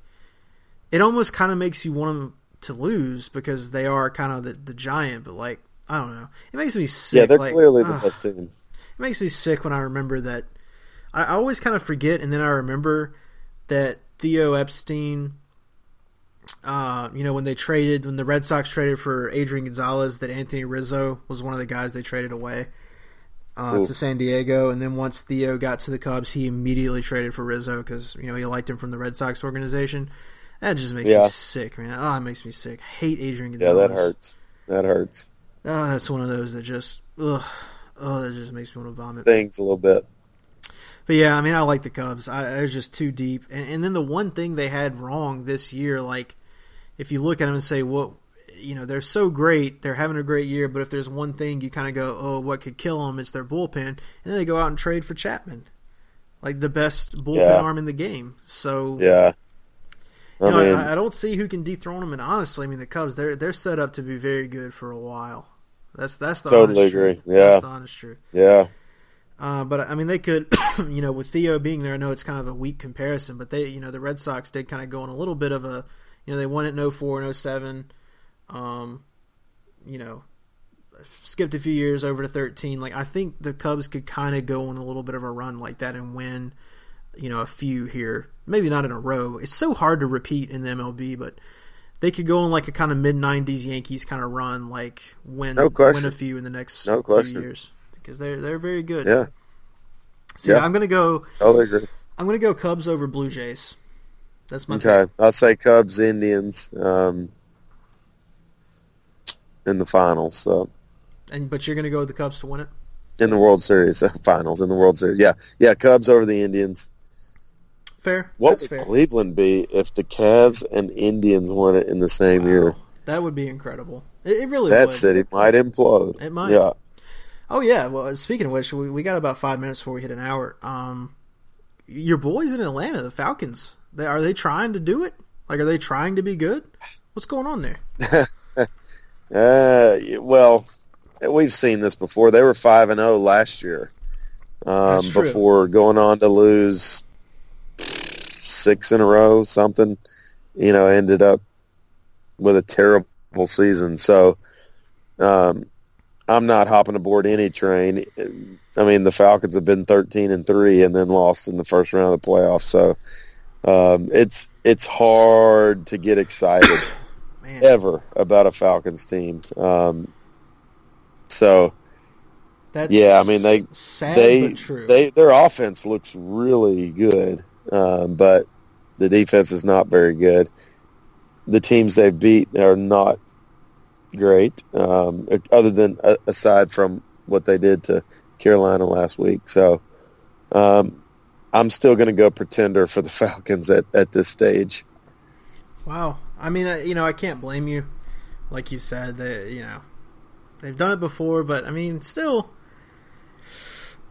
it almost kind of makes you want them to lose because they are kind of the, the giant. But like I don't know, it makes me sick. Yeah, they're like, clearly the ugh. best team. It makes me sick when I remember that. I I always kind of forget, and then I remember that Theo Epstein. Uh, you know when they traded when the Red Sox traded for Adrian Gonzalez, that Anthony Rizzo was one of the guys they traded away uh, to San Diego, and then once Theo got to the Cubs, he immediately traded for Rizzo because you know he liked him from the Red Sox organization. That just makes Yeah. me sick, man. Oh, it makes me sick. Hate Adrian Gonzalez. Yeah, that hurts. That hurts. Oh, that's one of those that just ugh, oh, that just makes me want to vomit. Things a little bit. But yeah, I mean, I like the Cubs. I, they're just too deep. And, and then the one thing they had wrong this year, like if you look at them and say, what, you know, they're so great, they're having a great year, but if there's one thing you kind of go, oh, what could kill them? It's their bullpen, and then they go out and trade for Chapman, like the best bullpen Yeah. arm in the game. So Yeah. I you know, mean, I, I don't see who can dethrone them. And honestly, I mean, the Cubs they're they're set up to be very good for a while. That's that's the Totally honest agree. truth. Yeah. That's the honest truth. yeah. Uh, but I mean, they could, you know, with Theo being there, I know it's kind of a weak comparison, but they, you know, the Red Sox did kind of go on a little bit of a, you know, they won it in 04 and 07. Um, you know, skipped a few years over to 13. Like, I think the Cubs could kind of go on a little bit of a run like that and win, you know, a few here. Maybe not in a row. It's so hard to repeat in the MLB, but they could go on like a kind of mid 90s Yankees kind of run, like win, No win a few in the next No few years. Because they're, they're very good. Yeah. So yeah. I'm gonna go. Agree. I'm gonna go Cubs over Blue Jays. That's my Okay. I'll say Cubs, Indians, um, in the finals. So. And but you're gonna go with the Cubs to win it. in the World Series finals in the World Series. Yeah. Yeah. Cubs over the Indians. Fair. What That's would fair. Cleveland be if the Cavs and Indians won it in the same Wow. year? That would be incredible. It, it really That would. city might implode. It might. Yeah. Oh yeah. Well, speaking of which, we, we got about five minutes before we hit an hour. Um, your boys in Atlanta, the Falcons. They are they trying to do it? Like, are they trying to be good? What's going on there? Uh, well, we've seen this before. They were five and zero last year. Um, before going on to lose six in a row, something. You know, ended up with a terrible season. So, um, I'm not hopping aboard any train. I mean, the Falcons have been 13 and three, and then lost in the first round of the playoffs. So, um, it's it's hard to get excited ever about a Falcons team. Um, so that's yeah, I mean, they- sad they but true. they their offense looks really good, um, but the defense is not very good. The teams they've beat are not great, um, other than uh, aside from what they did to Carolina last week. So um, I'm still going to go pretender for the Falcons at, at this stage. Wow. I mean, you know, I can't blame you. Like you said, that you know, they've done it before, but I mean, still,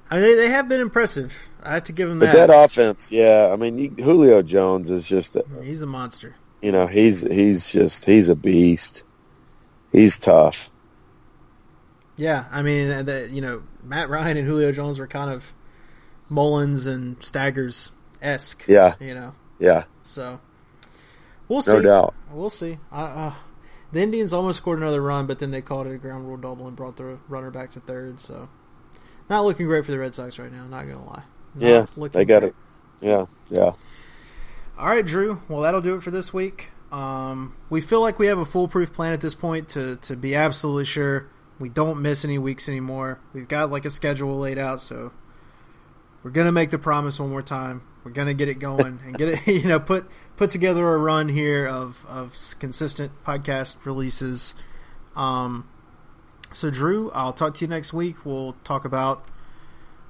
I mean, they, they have been impressive. I have to give them that. But that. that offense, yeah, I mean, you, Julio Jones is just He's a monster. you know he's he's just he's a beast. He's tough. Yeah, I mean, uh, the, you know, Matt Ryan and Julio Jones were kind of Mullens and Staggers esque. Yeah, You know, yeah, so we'll see. no doubt. We'll see. I, uh, the Indians almost scored another run, but then they called it a ground rule double and brought the runner back to third. So, not looking great for the Red Sox right now. Not gonna lie. Not Yeah, looking they got great. it. Yeah, yeah. All right, Drew. Well, that'll do it for this week. Um, we feel like we have a foolproof plan at this point to to be absolutely sure we don't miss any weeks anymore. We've got like a schedule laid out, so we're gonna make the promise one more time. We're gonna get it going and get it, you know, put put together a run here of of consistent podcast releases. Um, so Drew, I'll talk to you next week. We'll talk about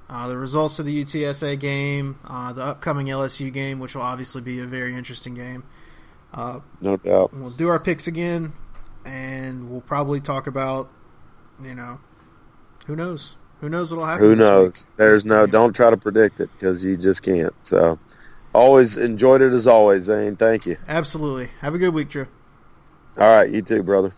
uh, the results of the UTSA game, uh, the upcoming LSU game, which will obviously be a very interesting game. Uh, No doubt. we'll do our picks again, and we'll probably talk about, you know, who knows? Who knows what'll happen? Who knows? week. There's no. Don't try to predict it because you just can't. So, always enjoyed it as always, Zane. Thank you. Absolutely. Have a good week, Drew. All right, you too, brother.